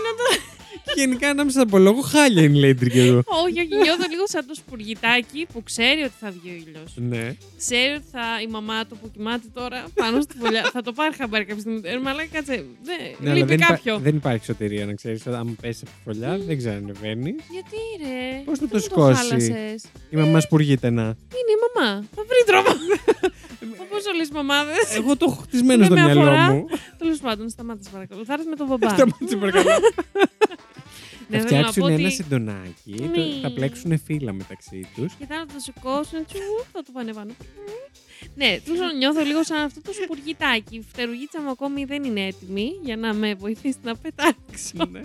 Γενικά ανάμεσα από λόγο χάλια είναι λέει Τριγκερού. όχι, όχι, νιώθω λίγο σαν το σπουργητάκι που ξέρει ότι θα βγει ο ήλιος. Ναι. Ξέρει ότι θα, η μαμά του που κοιμάται τώρα πάνω στη φωλιά. θα το πάρει χαμπάρι κάποια στιγμή. Ε, μαλάκα, κάτσε. Δεν, Ναι, αλλά λείπει δεν, υπά- κάποιο. δεν υπάρχει σωτηρία να ξέρεις. Αν πέσει από τη φωλιά, δεν ξέρω αν ανεβαίνει. Γιατί ρε. Πώς θα δεν το μου σηκώσει; χάλασες. Η μαμά σπουργείται να. Είναι η μαμά. Θα βρει τρόπο. *laughs* Όπως όλες οι μαμάδες. Εγώ το έχω χτισμένο στο Δεν με μυαλό αφορά. μου. Τέλος πάντων, σταμάτα σε παρακαλώ. Θα έρθει με τον μπαμπά. Σταμάτησε παρακαλώ. *laughs* Ναι, Θα θέλω να φτιάξουν πω ένα ότι- συντονάκι, το- Ναι. θα πλέξουν φύλλα μεταξύ τους. Και θα το σηκώσουν, τσου, θα το πάνε πάνω. Ναι, τέλο πάντων νιώθω λίγο σαν αυτό το σπουργητάκι. Η φτερουγίτσα μου ακόμη δεν είναι έτοιμη για να με βοηθήσει να πετάξω. Ναι.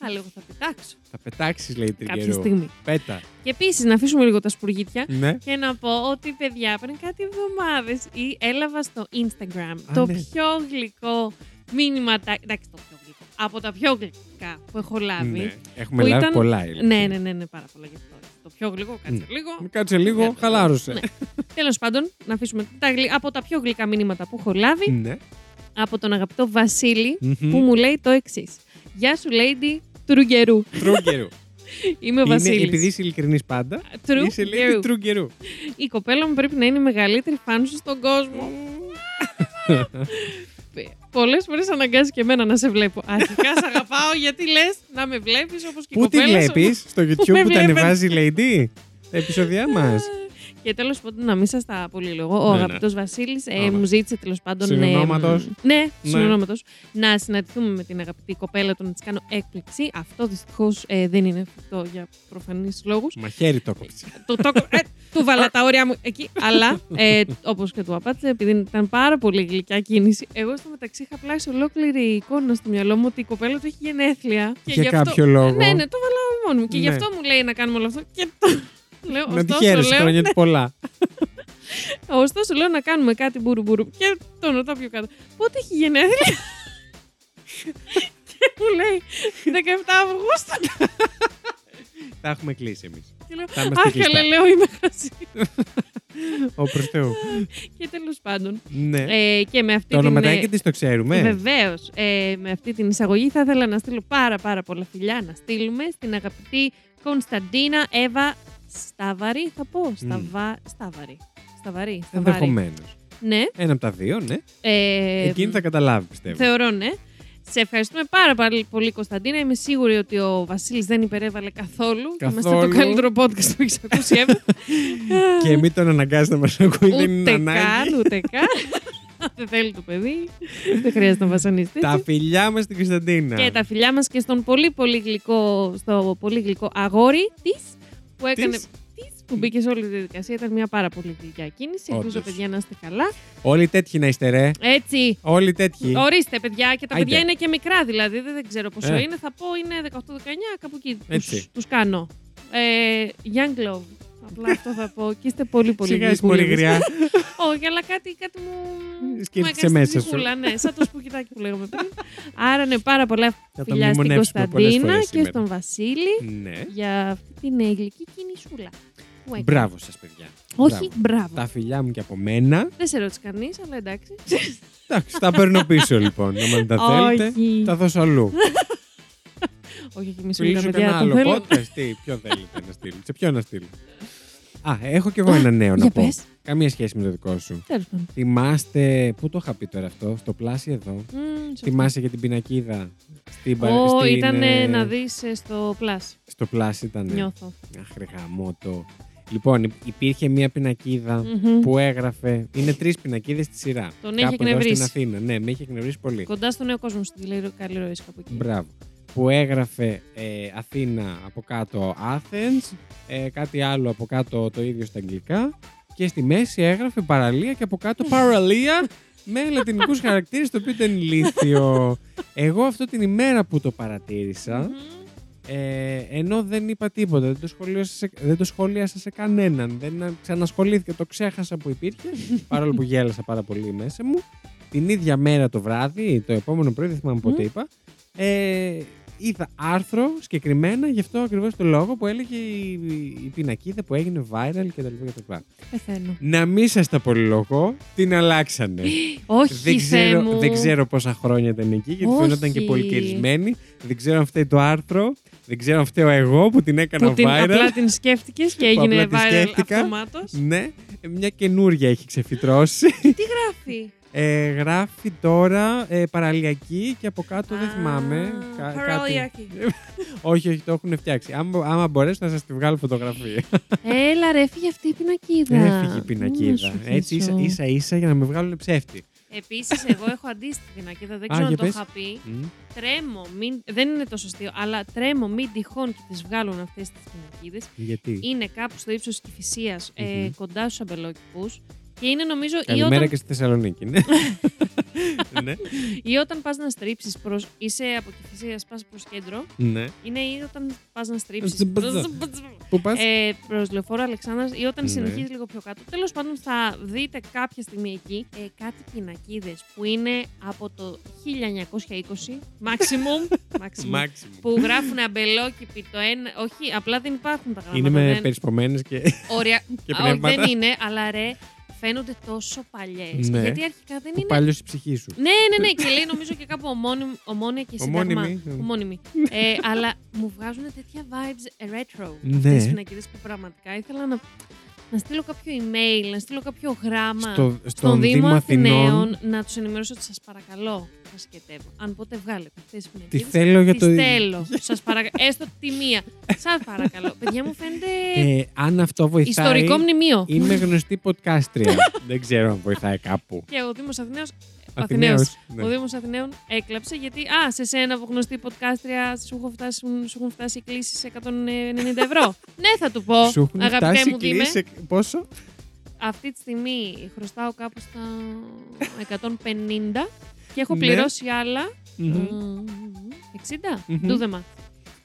Αλλά εγώ θα πετάξω Θα πετάξεις, λέει κάποια Τριγκερού. στιγμή. Πέτα. Και επίσης να αφήσουμε λίγο τα σπουργίτια Ναι. και να πω ότι παιδιά πριν κάτι εβδομάδες έλαβα στο Instagram Α, το ναι. πιο γλυκό μήνυμα. Εντάξει, το πιο γλυκό. Από τα πιο γλυκά που έχω λάβει. ναι. Έχουμε Που λάβει ήταν- πολλά. η αλήθεια. Ναι, ναι, ναι, ναι, πάρα πολλά γι' αυτό. Το πιο γλυκό, κάτσε Ναι. λίγο. Κάτσε λίγο, Ναι. χαλάρωσε. Ναι. Τέλος πάντων, να αφήσουμε τα γλυ- από τα πιο γλυκά μηνύματα που έχω λάβει Ναι. από τον αγαπητό Βασίλη Μμμ. που μου λέει το εξής. Γεια σου, Lady Τρουγκερού. Τρούγκερου. *laughs* Είμαι ο Είναι Βασίλης. επειδή είσαι ειλικρινής πάντα. Είσαι λέει Τρουγκερού. Τρούγκερου. Η κοπέλα μου πρέπει να είναι η μεγαλύτερη φαν σου στον κόσμο. *laughs* Πολλές φορές αναγκάζει και εμένα να σε βλέπω. Αρχικά σε αγαπάω γιατί λες να με βλέπεις όπως και η Πού τη κοπέλα σου. βλέπεις, στο *laughs* YouTube Με που τα βλέπετε. ανεβάζει η Lady; Τα επεισόδια μας. Και τέλος πάντων, να μην σας τα πολυλογώ, ο Ναι, ναι. αγαπητός Βασίλης ε, Άμα. μου ζήτησε τέλος πάντων. Συνονόματος. Ε, ναι, Ναι. συνονόματος, Να συναντηθούμε με την αγαπητή κοπέλα του να της κάνω έκπληξη. Αυτό δυστυχώς δεν είναι εφικτό για προφανείς λόγους. Μαχαίρι το κόψε. το, το, ε, του βάλα τα όρια μου εκεί. Αλλά ε, όπως και του απάντησε, επειδή ήταν πάρα πολύ γλυκιά κίνηση, εγώ στο μεταξύ είχα πλάσει ολόκληρη εικόνα στο μυαλό μου ότι η κοπέλα του έχει γενέθλια. Και Για γι' αυτό- κάποιο λόγο. Ναι, ναι, το βάλα μόνο μου. Και γι' Ναι. αυτό μου λέει να κάνουμε όλο αυτό. Και το. Λέω, Να τη ωστόσο, χαίρεσαι λέω, χρόνια του πολλά. *laughs* ωστόσο, λέω να κάνουμε κάτι μπουρου μπουρου. Και τον ρωτάω πιο κάτω. Πότε έχει γενέθλια; *laughs* και μου λέει 17 Αυγούστου. *laughs* Τα έχουμε κλείσει εμείς. Και λέω, Θα είμαστε Αχ, κλειστά. καλά, λέω, είμαι χασί. Ο προ Θεού. και τέλος πάντων. Ναι. Ε, και με αυτή Το την. ονοματάκι της το ξέρουμε. Βεβαίως. Ε, με αυτή την εισαγωγή θα ήθελα να στείλω πάρα πάρα πολλά φιλιά να στείλουμε στην αγαπητή Κωνσταντίνα Εύα Στάβαρη. Θα πω. Σταβα... Στάβαρη. Σταβαρή. Σταβάρη. Ενδεχομένως. Ναι. Ένα από τα δύο, ναι. Ε, Εκείνη θα καταλάβει, πιστεύω. Θεωρώ, ναι. Σε ευχαριστούμε πάρα, πάρα πολύ, Κωνσταντίνα. Είμαι σίγουρη ότι ο Βασίλης δεν υπερέβαλε καθόλου. Και Είμαστε Καθόλου. το καλύτερο podcast που έχεις ακούσει ever. *laughs* Και μην τον αναγκάζει να μας ακούει, δεν είναι ούτε ανάγκη. καν, ούτε καν. *laughs* Δεν θέλει το παιδί. Δεν χρειάζεται να βασανιστεί. Τα φιλιά μας στην Κωνσταντίνα. Και τα φιλιά μας και στον πολύ πολύ γλυκό, στο πολύ γλυκό αγόρι της που έκανε. Της; Της, που μπήκε σε όλη τη διαδικασία. Ήταν μια πάρα πολύ γλυκιά κίνηση. Ελπίζω, Όντως. παιδιά, να είστε καλά. Όλοι τέτοιοι να είστε, ρε. Έτσι. Όλοι τέτοιοι. Ορίστε, παιδιά, και τα Άιντε. παιδιά είναι και μικρά, δηλαδή δεν, δεν ξέρω πόσο Ε. είναι. Θα πω είναι 18-19, κάπου εκεί. Έτσι. Τους, τους κάνω. Ε, young love. Απλά αυτό θα πω. Και είστε πολύ πολύ Σιγά είσαι πολύ γλυκούλιδες. γριά. *laughs* Όχι, αλλά κάτι, κάτι μου. Σκέφτεσαι μου έκανες στη μέσα σου. ψυχούλα, Ναι, σαν το σπουκιτάκι που λέγαμε πριν. Άρα είναι πάρα πολλά Θα το φιλιά στην μνημονεύσουμε πολλές Κωνσταντίνα φορές και σήμερα. στον Βασίλη Ναι. για αυτή την γλυκή κινησούλα. που έκανε. Μπράβο σας, παιδιά. Όχι, μπράβο. Τα φιλιά μου και από μένα. Δεν σε ρώτησε κανείς, αλλά εντάξει. Εντάξει, τα παίρνω πίσω λοιπόν. Αν δεν τα θέλετε, Όχι. τα δώσω αλλού. *laughs* Όχι, όχι, εμεί Φιλήσω μιλάμε κανένα παιδιά. Το άλλο θέλω. podcast. Τι, ποιο θέλετε να στείλω. Σε ποιο να στείλω. Α, έχω κι εγώ ένα νέο να Για πω. πες. Καμία σχέση με το δικό σου. Τέλος πάντων. Θυμάστε. Πού το είχα πει τώρα αυτό, στο πλάσι εδώ. Μμμ, σωστά. Θυμάσαι για την πινακίδα. Στην, πα- Ω, στην, ήταν ε, να δεις ε, στο Plus. Στο πλάσι ήταν. Νιώθω. Αχ, ρε γαμώτο. Λοιπόν, υ- υπήρχε μία πινακίδα Μμμ. που έγραφε. Είναι τρεις πινακίδες στη σειρά. Τον έχει Κάπου εδώ εκνευρίσει. Στην Αθήνα. Ναι, με είχε εκνευρίσει πολύ. Κοντά στο νέο κόσμο, στην Καλλιρο- Καλλιροίση κάπου εκεί. Μπράβο. Που έγραφε ε, Αθήνα από κάτω Athens, ε, κάτι άλλο από κάτω το ίδιο στα αγγλικά και στη μέση έγραφε παραλία και από κάτω παραλία με λατινικούς χαρακτήρες το οποίο ήταν ηλίθιο. Εγώ αυτό την ημέρα που το παρατήρησα, Μμμ. ε, ενώ δεν είπα τίποτα, δεν το, σχολίασα σε, δεν το σχολίασα σε κανέναν, δεν ξανασχολήθηκα, το ξέχασα που υπήρχε, παρόλο που γέλασα πάρα πολύ μέσα μου. Την ίδια μέρα το βράδυ, το επόμενο πρωί, δεν θυμάμαι πότε Μμ. είπα, ε, είδα άρθρο συγκεκριμένα γι' αυτό ακριβώς το λόγο που έλεγε η, η πινακίδα που έγινε viral κτλ. κτλ. Πεθαίνω. Να μην σας τα πολυλογώ, την αλλάξανε. *gasps* Όχι, δεν, Θεέ ξέρω, μου. δεν ξέρω πόσα χρόνια ήταν εκεί, γιατί Όχι. φαίνονταν και πολύ κερισμένη. Δεν ξέρω αν φταίει το άρθρο. Δεν ξέρω αν φταίω εγώ που την έκανα Που την, viral. απλά την σκέφτηκες και έγινε απλά τη viral σκέφτηκα. αυτομάτως. Ναι, μια καινούρια έχει ξεφυτρώσει. Τι γράφει; Ε, γράφει τώρα ε, παραλιακή και από κάτω δεν θυμάμαι. κα- κάτι- Παραλιακή. *laughs* όχι, όχι, το έχουν φτιάξει. Άμα, άμα μπορέσω να σας τη βγάλω φωτογραφία. Έλα ρε, έφυγε αυτή η πινακίδα. Έφυγε η Να πινακίδα. σου Έτσι ίσα, χύσω. ίσα ίσα για να με βγάλουν ψεύτη. Επίσης, εγώ έχω αντίστοιχη πινακίδα, δεν Α, ξέρω αν για το πες. είχα πει. Μμ. Τρέμω, μην, δεν είναι τόσο αστείο, αλλά τρέμω μην τυχόν και τις βγάλουν αυτές τις πινακίδες. Γιατί; Είναι κάπου στο ύψος της Κηφισίας, ε, Μμμ. κοντά στους αμπελόκηπους. Και είναι νομίζω ή Καλημέρα όταν, και στη Θεσσαλονίκη. Ναι. *laughs* ναι. ή όταν πας να στρίψεις προς, είσαι από Κηφισίας, πας προς κέντρο. ναι. Είναι ή όταν πας να στρίψεις Πού πας; ε, προς λεωφόρο Αλεξάνδρας ή όταν Ναι. συνεχίζεις λίγο πιο κάτω. Τέλος πάντων θα δείτε κάποια στιγμή εκεί ε, κάτι πινακίδες που είναι από το 1920 *laughs* maximum, maximum Μάξιμο. που γράφουν αμπελόκηποι το ένα. Όχι, απλά δεν υπάρχουν τα γράμματα. Είναι με δεν... περισπομένες και. Ορια... *laughs* και Α, όχι, δεν πνεύματα. είναι, αλλά ρε, φαίνονται τόσο παλιές. Ναι. Γιατί αρχικά δεν είναι. Παλιός η ψυχή σου. Ναι, ναι, ναι. και λέει νομίζω και κάπου ομώνυμ, ομόνια και σύνταγμα. Ομώνυμη. Ομώνυμη. ε, αλλά μου βγάζουν τέτοια vibes retro. Ναι. Αυτές τις πινακίδες που πραγματικά ήθελα να, να στείλω κάποιο email, να στείλω κάποιο γράμμα Στο, στον στον Δήμο Δήμο Αθηνών. Αθηναίων να τους ενημερώσω ότι σας παρακαλώ να σκετεύω. Αν ποτέ βγάλετε αυτές τις Τι πινακίδες, θέλω για τις το. θέλω. Σας παρακαλώ. Έστω τη μία. Σας παρακαλώ. Παιδιά μου φαίνεται Ε, αν αυτό βοηθάει. ιστορικό μνημείο. Είμαι γνωστή podcastρια. Δεν ξέρω αν βοηθάει κάπου. Και ο Δήμος Αθηναίος Αθηναίος. Αθηναίος. ναι. Ο Δήμος Αθηναίων έκλαψε γιατί, α, σε σένα που γνωστή podcastρια σου έχουν φτάσει, σου έχουν φτάσει κλήσεις 190 ευρώ. *laughs* ναι, θα του πω, Σου έχουν αγαπητέ φτάσει μου Δήμε. Κλήσεις. Πόσο; Αυτή τη στιγμή χρωστάω κάπου στα 150 και έχω Ναι. πληρώσει άλλα Μμμ. ε, 60. Μμμ. Δούδεμα.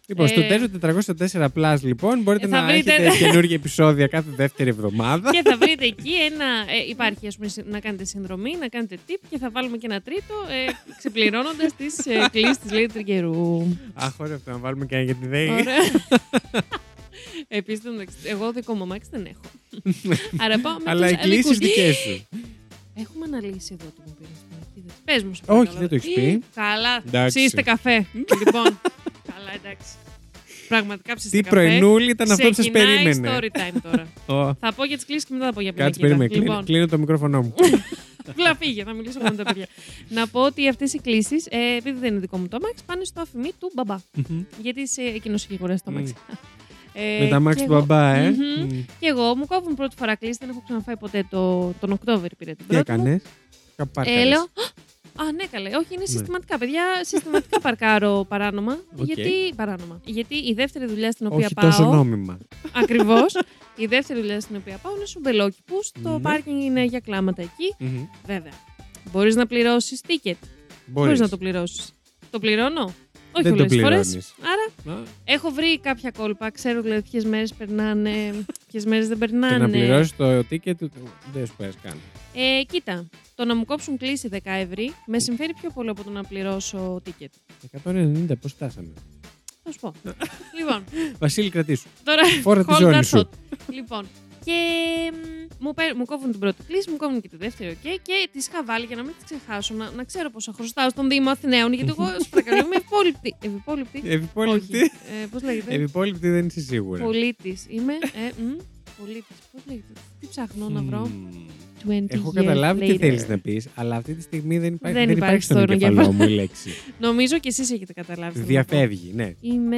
Λοιπόν, στο Ε, τέλος 404 Plus, λοιπόν, μπορείτε ε, θα να βρείτε- έχετε καινούργια επεισόδια κάθε δεύτερη εβδομάδα. και θα βρείτε εκεί ένα. Ε, υπάρχει, ας πούμε, συ- να κάνετε συνδρομή, να κάνετε tip και θα βάλουμε και ένα τρίτο, ε, ξεπληρώνοντας τις ε, κλήσεις της Lady Τρικερού. Αχ, ωραία, αυτό να βάλουμε και ένα για τη ΔΕΗ. Ωραία. *laughs* Επίσης, εγώ δικό μου αμάξι δεν έχω. *laughs* Άρα πάω με Αλλά τους οι κλήσει δικούς. δικές σου. Έχουμε αναλύσει εδώ το μου πήρε πινακίδε. Πες μου, σε Όχι, παρακαλώ. δεν το έχεις πει. Καλά. Εντάξει. Ψήστε καφέ. *laughs* λοιπόν. Καλά, εντάξει. Πραγματικά ψήστε Τι καφέ. πρωινούλη ήταν αυτό που σας Ξεκινάει περίμενε. story time τώρα. *laughs* Ω, θα πω για τις κλήσεις και μετά θα πω για Κάτσε, πινακίδα. περίμενε. Κλείνω- Λοιπόν, Κλείνω το μικρόφωνο μου. Απλά φύγε, θα μιλήσω με τα παιδιά. Να πω ότι αυτές οι κλήσεις, ε, επειδή δεν είναι δικό μου το αμάξι, πάνε στο αφημί του μπαμπά. Μμμ. Γιατί σε εκείνος έχει αγοράσει το Μμ. αμάξι. Ε, Με τα μάξι και του εγώ- μπαμπά, ε. Μμμ. Μμ. Και εγώ μου κόβουν πρώτη φορά κλείσει, δεν έχω ξαναφάει ποτέ το, τον Οκτώβρη πήρε την Τι πρώτη μου. έκανες; Κάπου Ε, πάρκαρες. λέω, Α, ναι, καλέ. Όχι, είναι συστηματικά. Παιδιά, συστηματικά *laughs* παρκάρω παράνομα. Οκ. Γιατί. Παράνομα. Γιατί η δεύτερη δουλειά στην οποία Όχι πάω. τόσο νόμιμα. *laughs* Ακριβώς. η δεύτερη δουλειά στην οποία πάω είναι σουμπελόκι. Που στο Ναι. πάρκινγκ είναι για κλάματα εκεί. Μμμ. Βέβαια. Μπορείς να πληρώσεις ticket. Μπορείς Μπορείς. να το πληρώσεις. Το πληρώνω; Όχι Δεν το πολλέ φορές. πληρώνεις. Άρα Α, έχω βρει κάποια κόλπα. Ξέρω δηλαδή ποιες μέρες περνάνε, ποιες μέρες δεν Και περνάνε. να πληρώσεις το ticket του δεν σου πέρασε καν. Ε, κοίτα, το να μου κόψουν κλήση 10 ευρώ με συμφέρει πιο πολύ από το να πληρώσω ticket. 190 πώς φτάσαμε; Θα σου πω. λοιπόν, Βασίλη, κρατήσου. τώρα. Φόρα τη hold ζώνη that σου. thought. λοιπόν, και μ, μου, παίρ- μου κόβουν την πρώτη κλήση, μου κόβουν και τη δεύτερη, ΟΚ. και τι είχα βάλει για να μην τι ξεχάσω, να, να ξέρω πόσα χρωστάω στον Δήμο Αθηναίων, γιατί εγώ σου παρακαλώ είμαι ευυπόληπτη. Ευυπόληπτη. Ευυπόληπτη. Όχι. Ε, Πώς λέγεται; Ευυπόλοιπτη δεν είσαι σίγουρα. Πολίτης. Είμαι. Ε, μ, πολίτης. Πώς λέγεται. Τι ψάχνω να βρω. Μμμ. 20 Έχω years καταλάβει τι later. θέλεις να πεις, αλλά αυτή τη στιγμή δεν υπάρχει, Δεν δεν υπάρχει υπάρχει στον στον εγκεφαλό μου η λέξη. *laughs* Νομίζω και εσείς έχετε καταλάβει. θέλω να πω. Διαφεύγει, ναι. Είμαι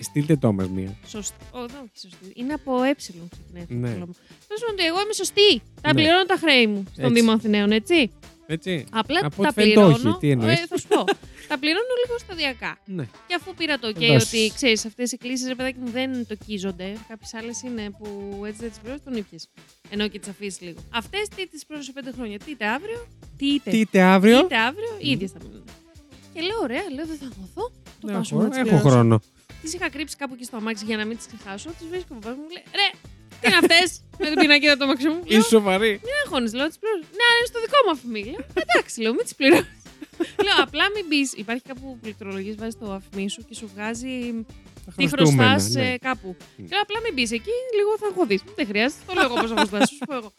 Στείλτε το μα μία. σωστή. Ω, δεν όχι σωστή. Είναι από ε ξεκινάει το Ναι. μυαλό μου. Τέλος πάντων, εγώ είμαι σωστή. Τα Ναι. πληρώνω τα χρέη μου στον Έτσι. Δήμο Αθηναίων, έτσι. Έτσι. Απλά Από τα ό,τι φαίνεται πληρώνω. όχι. Τι εννοείς; Ε, θα σου πω. *laughs* τα πληρώνω λίγο σταδιακά. Ναι. Και αφού πήρα το OK Δώσεις. ότι ξέρεις, αυτές οι κλήσεις ρε παιδάκι μου δεν το κίζονται. Κάποιες άλλες είναι που έτσι δεν τις πληρώνεις, τον ήπιες. Ενώ και τις αφήσεις λίγο. Αυτές τι τις πληρώνω σε πέντε χρόνια. Τι είτε αύριο, τι είτε. Τι είτε αύριο. Είτε αύριο, οι ίδιες θα μείνουν. Και λέω, ωραία, λέω δεν θα αγωθώ. Το Ναι, πάω έχω, να τις έχω πληρώσω. χρόνο. Τις είχα κρύψει κάπου εκεί στο αμάξι για να μην τις ξεχάσω. Τις βρίσκω από πάνω μου λέει, ρε, τι είναι αυτές; *laughs* Με την πινακίδα του αμάξι μου. Λέω, Είσαι σοβαρή. μην αγχώνει, λέω, τις πληρώνω. Ναι, αλλά είναι στο δικό μου αφημί. Λέω, εντάξει, λέω, μην τις πληρώνει. Λέω, απλά μην μπει. Υπάρχει κάπου πληκτρολογή, βάζεις το αφημί σου και σου βγάζει τι Χρωστούμενα, χρωστά ναι. κάπου. Λέω, απλά μην μπει εκεί, λίγο θα αγχωθεί. Δεν χρειάζεται, το λέω εγώ πώς θα χρωστά, σου πω εγώ.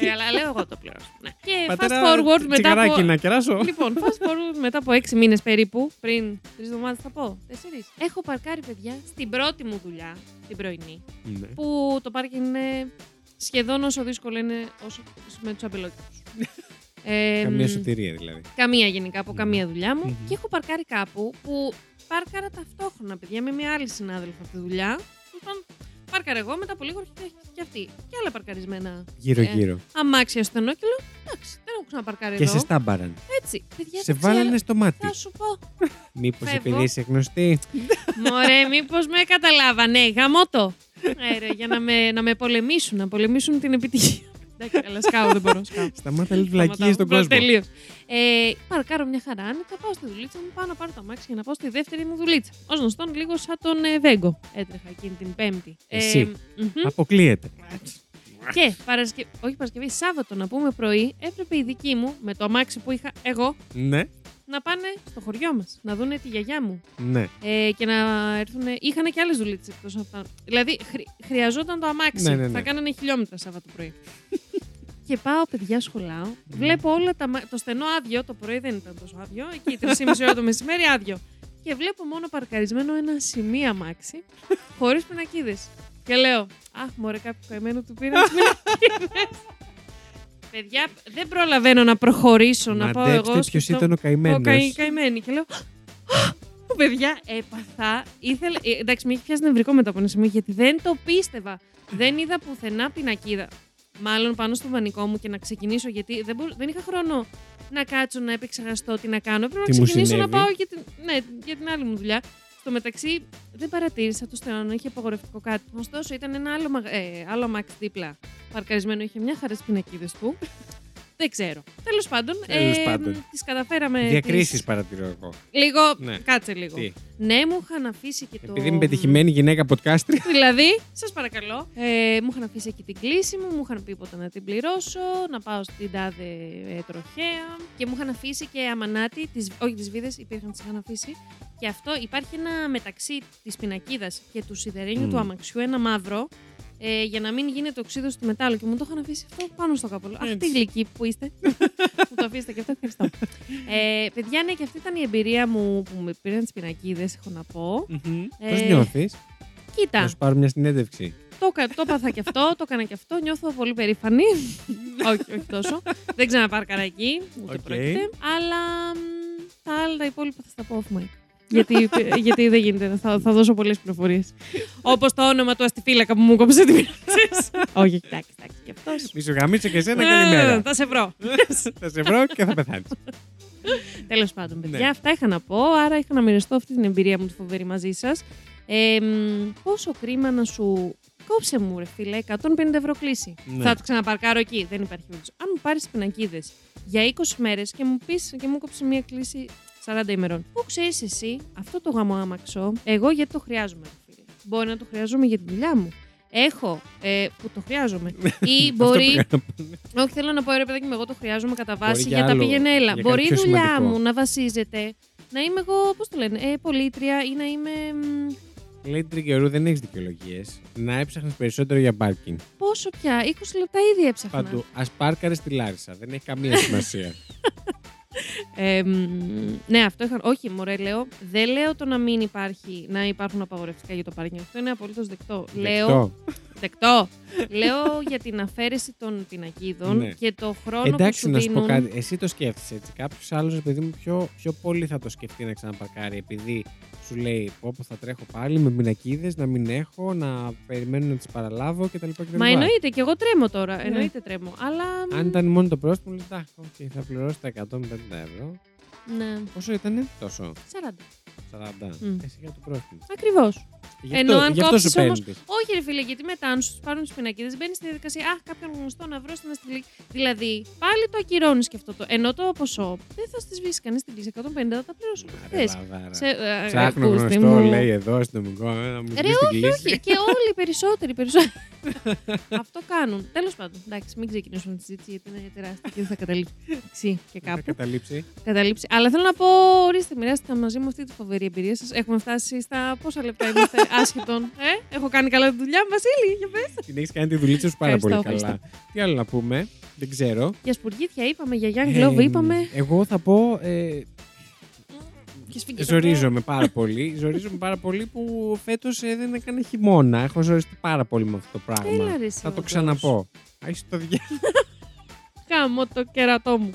Ε, αλλά λέω εγώ το πληρώσω. Ναι. Και fast Πατέρα, forward μετά τσιγαράκι από να κεράσω. Λοιπόν, fast forward μετά από έξι μήνες περίπου, πριν τρεις εβδομάδες θα πω, τέσσερις. Έχω παρκάρει παιδιά στην πρώτη μου δουλειά, την πρωινή, Ναι. που το πάρκινγκ είναι σχεδόν όσο δύσκολο είναι όσο με τους αμπελόκηπου. *laughs* ε, Καμία μ, σωτηρία δηλαδή. καμία γενικά από καμία δουλειά μου. Μμμ. Και έχω παρκάρει κάπου που πάρκαρα ταυτόχρονα, παιδιά, με μια άλλη συνάδελφο από τη δουλειά. Λοιπόν, πάρκαρα εγώ, μετά από λίγο έρχεται και αυτή. Και άλλα παρκαρισμένα Γύρω-γύρω. αμάξια στο στενό και λέω, εντάξει, δεν έχω ξαναπαρκάρει Και εδώ. σε στάμπαραν. Έτσι, παιδιά, Σε δεν ξέρω. βάλανε στο μάτι. Θα σου πω. Μήπως Φεύγω. επειδή είσαι γνωστή; Μωρέ, μήπως με καταλάβανε. Γαμώτο. Ε, ρε, για να με, να με πολεμήσουν, να πολεμήσουν την επιτυχία. Εντάξει, αλλά σκάω, δεν μπορώ. Σκάω. Σταμάτα λίγο βλακίες στον κόσμο. Τελείως. Ε, παρκάρω μια χαρά άνετα, πάω στη δουλίτσα μου, πάω να πάρω το αμάξι για να πάω στη δεύτερη μου δουλίτσα. Ω γνωστόν, λίγο σαν τον ε, Βέγκο έτρεχα εκείνη την Πέμπτη. Εσύ. μμμ. Αποκλείεται. Και Παρασκευή, όχι Παρασκευή, Σάββατο να πούμε πρωί, έπρεπε η δική μου με το αμάξι που είχα εγώ Ναι, να πάνε στο χωριό μας, να δούνε τη γιαγιά μου. ναι. Ε, και να έρθουν. Είχαν και άλλες δουλίτσε εκτός από αυτά. Δηλαδή χρει- χρειαζόταν το αμάξι. Ναι, ναι, ναι. Θα κάνανε χιλιόμετρα Σάββατο πρωί. Και πάω, παιδιά, σχολάω. Βλέπω όλα τα. μα- Το στενό άδειο, το πρωί δεν ήταν τόσο άδειο. Εκεί 3,5 ώρα το μεσημέρι άδειο. Και βλέπω μόνο παρκαρισμένο ένα σημείο αμάξι, χωρίς πινακίδες. Και λέω, Αχ, μωρέ, κάποιο καημένο του πήραν τις πινακίδες. Παιδιά, δεν προλαβαίνω να προχωρήσω, να πάω εγώ. Μαντέψτε ποιος στο- ήταν ο καημένο. ο καη, καημένη. Και λέω. «Α, Παιδιά, έπαθα. Ήθελε, ε, εντάξει, με έχει πιάσεις νευρικό μετά από ένα σημείο γιατί δεν το πίστευα. δεν είδα πουθενά πινακίδα. Μάλλον πάνω στο βανικό μου και να ξεκινήσω γιατί δεν, μπορ- δεν είχα χρόνο να κάτσω να επεξεργαστώ τι να κάνω. Έπρεπε Τι να μου ξεκινήσω να συνέβη; πάω για την, ναι, για την άλλη μου δουλειά. Στο μεταξύ δεν παρατήρησα το στενό να είχε απαγορευτικό κάτι. Ωστόσο ήταν ένα άλλο, μαγα- ε, άλλο αμάξι δίπλα παρκαρισμένο. Είχε μια χαρά πινακίδες του. Δεν ξέρω. Τέλος πάντων, Τέλος πάντων. τις καταφέραμε. Διακρίσεις τις- παρατηρώ εγώ. Λίγο. Ναι. Κάτσε λίγο. Τι, Ναι, μου είχαν αφήσει και το. επειδή είμαι πετυχημένη γυναίκα podcastρη. *laughs* Δηλαδή, σας παρακαλώ. Ε, μου είχαν αφήσει εκεί την κλίση μου, μου είχαν πει πότε να την πληρώσω, να πάω στην τάδε ε, τροχέα. Και μου είχαν αφήσει και αμανάτι, τις, όχι τις βίδες, υπήρχαν, τις είχαν αφήσει. Και αυτό υπάρχει ένα μεταξύ της πινακίδας και του σιδερένιου Μμ. του αμαξιού, ένα μαύρο. Ε, για να μην γίνεται οξύδωση του μετάλλου. Και μου το είχαν αφήσει αυτό πάνω στο καπολό. Αχ, τι Έτσι. γλυκή που είστε. *laughs* μου το αφήσετε και αυτό, ευχαριστώ. ε, παιδιά, ναι, και αυτή ήταν η εμπειρία μου που με πήραν τις πινακίδες, έχω να πω. Πώς Ε, νιώθεις, Κοίτα, Να σου πάρω μια συνέντευξη. το, κα- το έπαθα και αυτό, το έκανα και αυτό. Νιώθω πολύ περήφανη. *laughs* όχι, όχι τόσο. Δεν ξαναπάρκαρα εκεί, ούτε ΟΚ. πρόκειται. Αλλά μ, τα άλλα τα υπόλοιπα θα στα πω off mic. Γιατί, γιατί δεν γίνεται. Θα, θα δώσω πολλές πληροφορίες. Όπως το όνομα του αστυφύλακα που μου 'κοψε την πειράξεις. Όχι, εντάξει, εντάξει. Και αυτός. Μη σου γαμήσω και εσένα καλημέρα. Θα σε βρω. Θα σε βρω και θα πεθάνεις. Τέλος πάντων, παιδιά, Ναι. αυτά είχα να πω. Άρα είχα να μοιραστώ αυτή την εμπειρία μου τη φοβερή μαζί σας. Ε, μ, πόσο κρίμα να σου. Κόψε μου, ρε φίλε, 150 ευρώ κλίση. Ναι. Θα το ξαναπαρκάρω εκεί. Δεν υπάρχει περίπτωση. Αν μου πάρεις πινακίδες για 20 μέρες και μου πεις και μου κόψεις μία κλίση 40 ημερών. Πού ξέρεις εσύ αυτό το γαμό άμαξο, εγώ γιατί το χρειάζομαι, ρε φίλε. Μπορεί να το χρειάζομαι για τη δουλειά μου. Έχω ε, που το χρειάζομαι. *laughs* Ή μπορεί. Αυτό που κάνω. Όχι, θέλω να πω ρε παιδάκι μου, εγώ το χρειάζομαι κατά Μπορεί βάση για για, τα άλλο- πήγαινε έλα. για Μπορεί η κάτι πιο δουλειά σημαντικό. μου να βασίζεται να είμαι εγώ, πώς το λένε, ε, πολίτρια ή να είμαι. μ, Λέει τρικερού δεν έχεις δικαιολογίες. Να έψαχνες περισσότερο για πάρκινγκ. πόσο πια, 20 λεπτά ήδη έψαχνα. Παντού. Α πάρκαρες στη Λάρισα. Δεν έχει καμία *laughs* σημασία. Ε, μ, ναι, αυτό είχα. Όχι, μωρέ, λέω. Δεν λέω το να μην υπάρχει, να υπάρχουν απαγορευτικά για το πάρκινγκ. Αυτό είναι απολύτως δεκτό. Λέω. Δεκτό. Δεκτό. λέω για την αφαίρεση των πινακίδων Ναι. και το χρόνο Εντάξει, που σου να σου πω δίνουν. κάτι. Εσύ το σκέφτεσαι έτσι. Κάποιος άλλος, επειδή μου πιο, πιο πολύ θα το σκεφτεί να ξαναπαρκάρει. Επειδή σου λέει πω πω θα τρέχω πάλι με πινακίδες, να μην έχω, να περιμένω να τις παραλάβω κτλ. κτλ. Μα εννοείται, και εγώ τρέμω τώρα. Εννοείται τρέμω. Αλλά. μ, Αν ήταν μόνο το πρόστιμο, λέει εντάξει, ΟΚ, θα πληρώσω τα 150 ευρώ. Ναι, Πόσο ήταν τόσο, 40. 40. Μμ. Εσύ για το πρόστιμο. Ακριβώς. Γι' Ενώ αυτό, αν γι αυτό σου κόψεις όμως- παίρνει. Όχι, ρε φίλε, γιατί μετά, αν σου πάρουν τις πινακίδες, μπαίνεις στη διαδικασία. Α, κάποιον γνωστό να βρω στην αστυνομία. Δηλαδή, πάλι το ακυρώνεις και αυτό το. Ενώ το ποσό δεν θα στη σβήσει κανείς την κλίση. 150 θα τα πληρώσω όπω θε. Ψάχνω γνωστό, λέει εδώ αστυνομικό, ε, να μου Ρε, πει την όχι, κλίση. όχι. και όλοι οι περισσότεροι. περισσότεροι. *laughs* αυτό κάνουν. Τέλος πάντων, εντάξει, μην ξεκινήσουμε τη συζήτηση γιατί είναι τεράστια και δεν θα καταλήξει και Θα κάπου. καταλήψει. καταλήψει. Αλλά θέλω να πω, ορίστε, μοιράστηκα μαζί μου αυτή τη φοβερή εμπειρία σας. Έχουμε φτάσει στα πόσα λεπτά είμαστε *laughs* άσχετον. Ε; Έχω κάνει καλά τη δουλειά μου, Βασίλη, για πες. Την έχεις κάνει τη δουλίτσα σου πάρα πολύ Ευχαριστώ, καλά. Τι άλλο να πούμε, δεν ξέρω. Για σπουργίτια είπαμε, για Young Glove Ε, είπαμε. Εγώ θα πω. Ε, Και σφίγγεις το ζορίζομαι πάρα πολύ. Ζορίζομαι πάρα πολύ που φέτος δεν έκανε χειμώνα. Έχω ζοριστεί πάρα πολύ με αυτό το πράγμα. Έλα, ρε, εσύ, θα το όντως. ξαναπώ. Έχει το διάλογο. Κάμω το κερατό μου.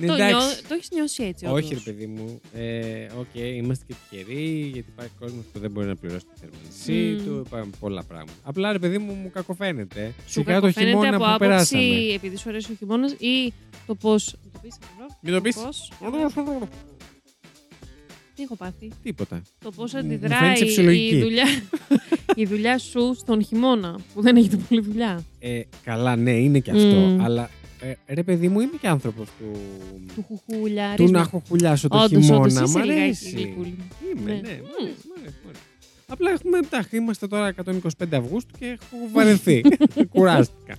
Ναι, το, εντάξει. νιώ, το έχεις νιώσει έτσι, Όχι, όντως. ρε παιδί μου. Ε, Οκ, είμαστε και τυχεροί γιατί υπάρχει κόσμος που δεν μπορεί να πληρώσει τη θερμανισή Μμμ. του. Υπάρχουν πολλά πράγματα. Απλά ρε παιδί μου, μου κακοφαίνεται. Σου Σιγά το κακοφαίνεται χειμώνα από που άποψη περάσαμε. επειδή σου αρέσει ο χειμώνας ή το πώ. Το πεις, εδώ, Μην το πεις. πώς- Τι έχω πάθει; Τίποτα. Το πώς Μου αντιδράει φαίνεσαι φυσιολογική. η δουλειά, η δουλειά σου στον χειμώνα που δεν έχετε πολλή δουλειά. Ε, καλά, ναι, είναι και αυτό. Μμ. Αλλά ε, ρε παιδί μου, είμαι και άνθρωπος του. Του χουχούλια. του να έχω χουλιάσω το Όντως, χειμώνα. όντως, Μ' είσαι λιγάκι αρέσει. γλυκούλη. Είμαι, ναι. Ναι. μ' αρέσει, μ' αρέσει, μ' αρέσει. Απλά έχουμε, εντάξει, είμαστε τώρα 125 Αυγούστου και έχω βαρεθεί. *laughs* Κουράστηκα.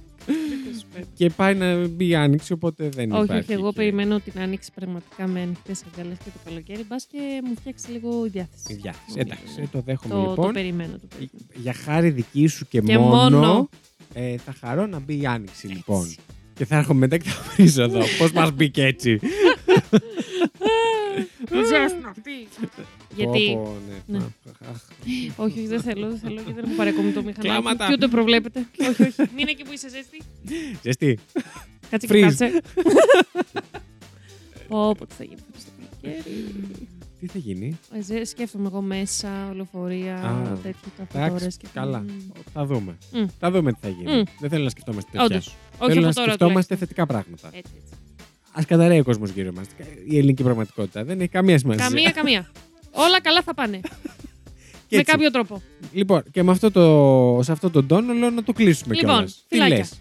και πάει να μπει η άνοιξη, οπότε δεν Όχι, υπάρχει. όχι, εγώ και- περιμένω την άνοιξη πραγματικά με ανοιχτές αγκαλέ και το καλοκαίρι. Μπας και μου φτιάξει λίγο η διάθεση. Η διάθεση. Ναι, Εντάξει, ναι. το δέχομαι Το, λοιπόν. το περιμένω. Το περιμένω. Για χάρη δική σου και, Και μόνο, μόνο. ε, θα χαρώ να μπει η άνοιξη λοιπόν. Και θα έρχομαι μετά και θα βρίζω εδώ. *laughs* Πώς μας μπήκε έτσι. Ζέσνα αυτή. Γιατί. Πω, πω, ναι. Ναι. Αχ, αχ. Όχι, όχι, δεν θέλω, δεν θέλω γιατί δεν έχω πάρει ακόμη το μηχανάκι. Κλάματα. Και ούτε προβλέπετε. *laughs* όχι, όχι. Μην είναι εκεί που είσαι ζέστη. Ζεστή. Κάτσε και Freeze. κάτσε. Πω, πω, τι θα γίνει φέτος το καλοκαίρι. Τι θα γίνει; Ε, ζε- Σκέφτομαι εγώ μέσα, ολοφορία, Α, τέτοια καφετόρες Εντάξει, και καλά. Μμ. Θα δούμε. Μμ. Θα δούμε τι θα γίνει. Μμ. Δεν θέλω να σκεφτόμαστε τέτοια. Όντως. Όχι Θέλω να από τώρα σκεφτόμαστε τουλάχιστον. θετικά πράγματα. Έτσι, έτσι. Α καταραίει ο κόσμος γύρω μας. Η ελληνική πραγματικότητα δεν έχει καμία σημασία. Καμία, καμία. Όλα καλά θα πάνε. *laughs* Και Με έτσι. κάποιο τρόπο. Λοιπόν, και με αυτό το, σε αυτό τον τόνο λέω να το κλείσουμε Λοιπόν, κιόλας. Τι φιλάκια. λες;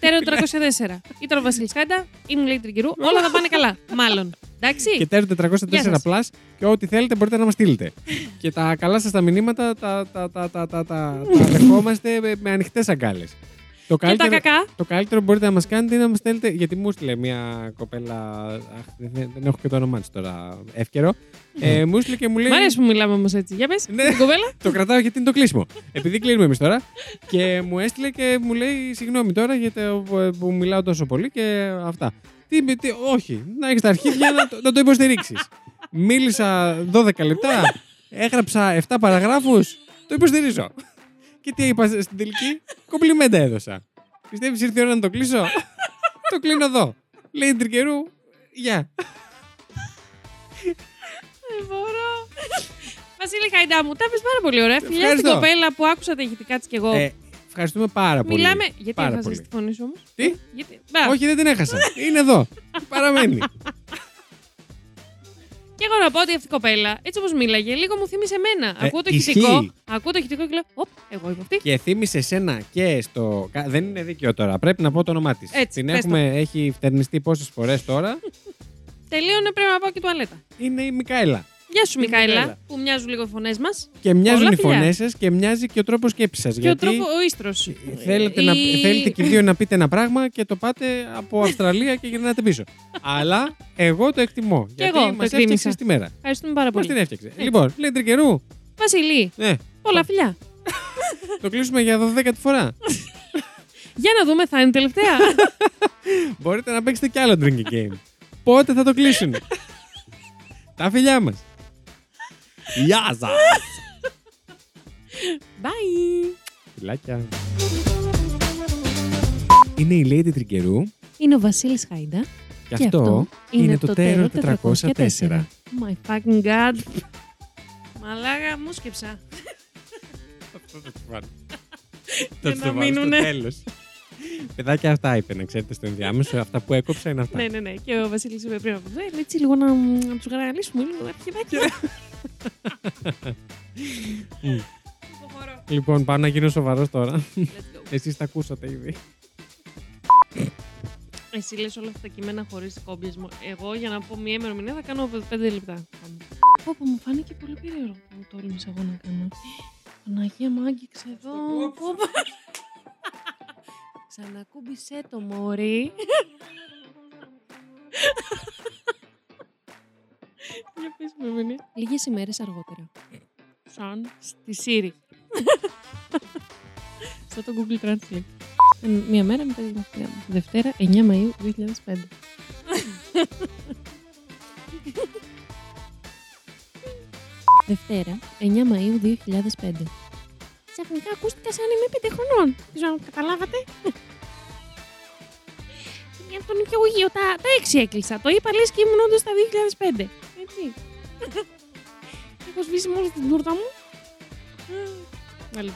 Τέρο 304. Ήταν ο Βασίλης Κάντα, ήμουν λέει Τρικυρού. Όλα θα πάνε καλά. Μάλλον. Εντάξει. Και τέρο Γεια 404 σας. plus και ό,τι θέλετε μπορείτε να μας στείλετε. και τα καλά σας τα μηνύματα τα, τα, τα, τα, τα, τα, τα *laughs* δεχόμαστε με, με ανοιχτές αγκάλες. Το Και τα καλύτερο, κακά. το καλύτερο που μπορείτε να μας κάνετε είναι να μας στέλνετε, γιατί μου έστειλε μια κοπέλα, αχ, δεν, δεν έχω και το όνομά της τώρα εύκαιρο, ε, μου έστειλε και μου λέει... Μ' αρέσει που μιλάμε όμως έτσι. Για πες. Ναι. Την κοπέλα. *laughs* Το κρατάω γιατί είναι το κλείσιμο. Επειδή κλείνουμε εμείς τώρα. Και μου έστειλε και μου λέει συγγνώμη τώρα γιατί που μιλάω τόσο πολύ και αυτά. Τι, τι όχι, να έχεις τα αρχίδια να, το- να το υποστηρίξεις. Μίλησα 12 λεπτά, έγραψα 7 παραγράφους, το υποστηρίζω. Και τι είπα στην τελική, κομπλιμέντα έδωσα. Πιστεύεις ήρθε η ώρα να το κλείσω; το κλείνω εδώ. Λέει τρικερού, γεια. Δεν μπορώ. Βασίλη Χαϊντά μου, τα πες πάρα πολύ ωραία. Φιλιά στην Ευχαριστώ. κοπέλα που άκουσα τα ηχητικά της κι εγώ. Ε, ευχαριστούμε πάρα πολύ. Μιλάμε. Γιατί πάρα έχασες πολύ. τη φωνή σου όμως; Τι; Γιατί... Μπα. Όχι, δεν την έχασα. Είναι εδώ. Παραμένει. *laughs* Και εγώ να πω ότι αυτή η κοπέλα, έτσι όπως μίλαγε, λίγο μου θύμισε εμένα. Ε, ακούω το ισχύει. ηχητικό. Ακούω το ηχητικό και λέω, Οπ, εγώ είμαι αυτή. και θύμισε εσένα και στο. κα- Δεν είναι δίκαιο τώρα. Πρέπει να πω το όνομά της. Έτσι, Την πες έχουμε, έχει φτερνιστεί πόσες φορές τώρα. Τελείωνε, πρέπει να πάω και τουαλέτα. Είναι η Μικαέλα. Γεια σου, Η Μικαέλα, Μικαέλα. που μοιάζουν λίγο οι φωνές μας. Και μοιάζουν Όλα οι φιλιά. φωνές σας και μοιάζει και ο τρόπος σκέψης σας. Και ο Γιατί τρόπο, ο ίστρος. θέλετε, να, θέλετε και οι δύο *laughs* να πείτε ένα πράγμα και το πάτε από Αυστραλία και γυρνάτε πίσω. Αλλά εγώ το εκτιμώ. γιατί εγώ το μας εκτίμησα. έφτιαξες τη μέρα. Ευχαριστούμε πάρα Πώ την πολύ. έφτιαξε. Λοιπόν, λέει τρικερού. Βασιλή, Ναι, πολλά φιλιά. το κλείσουμε για 12η φορά. Για να δούμε, θα είναι η τελευταία. Μπορείτε να παίξετε κι άλλο drinking game. Πότε θα το κλείσουν; *laughs* Τα φιλιά μας. Γεια σας. Bye. Φιλάκια. Είναι η Lady Τρικερού Είναι ο Βασίλης Χάιντα. και αυτό είναι το Terror 404. My fucking god. Μαλάκα, μου σκέψα. Θα *laughs* να το βάλω στο μείνουνε. τέλος. Παιδάκια αυτά είπε, να ξέρετε, στο ενδιάμεσο. Αυτά που έκοψα είναι αυτά. ναι, ναι, ναι. Και ο Βασίλης είπε πριν από αυτό. «Ε, Έτσι λίγο να, να τους γραγαλίσουμε λίγο *laughs* αρχιδάκια. Μμ. Υποχωρώ. Λοιπόν, πάω να γίνω σοβαρός τώρα. Let's go. Εσείς τα ακούσατε ήδη. Εσύ λες όλα αυτά τα κείμενα χωρίς κόμπιασμο. Εγώ για να πω μία ημερομηνία θα κάνω 5 λεπτά. Πω, πω, μου φάνηκε πολύ περίεργο που τόλμησα εγώ να κάνω. Παναγία μου άγγιξε εδώ. Πω, πω. Ξανακούμπησέ το μωρί. Για πες με εμένα. Λίγες ημέρες αργότερα. Σαν στη Siri. *laughs* Σαν το Google Translate. Ε, Μία μέρα μετά την Δευτέρα, 9 Μαΐου 2005. *laughs* Δευτέρα, 9 Μαΐου 2005. Ξαφνικά ακούστηκα σαν είμαι 5 χρονών. Δεν ξέρω αν καταλάβατε. *laughs* Για τον υπηαγωγείο, τα, τα 6 έκλεισα. Το είπα λες και ήμουν όντως στα 2005. Έτσι. Έχω σβήσει μόλις την τούρτα μου; Άλλη.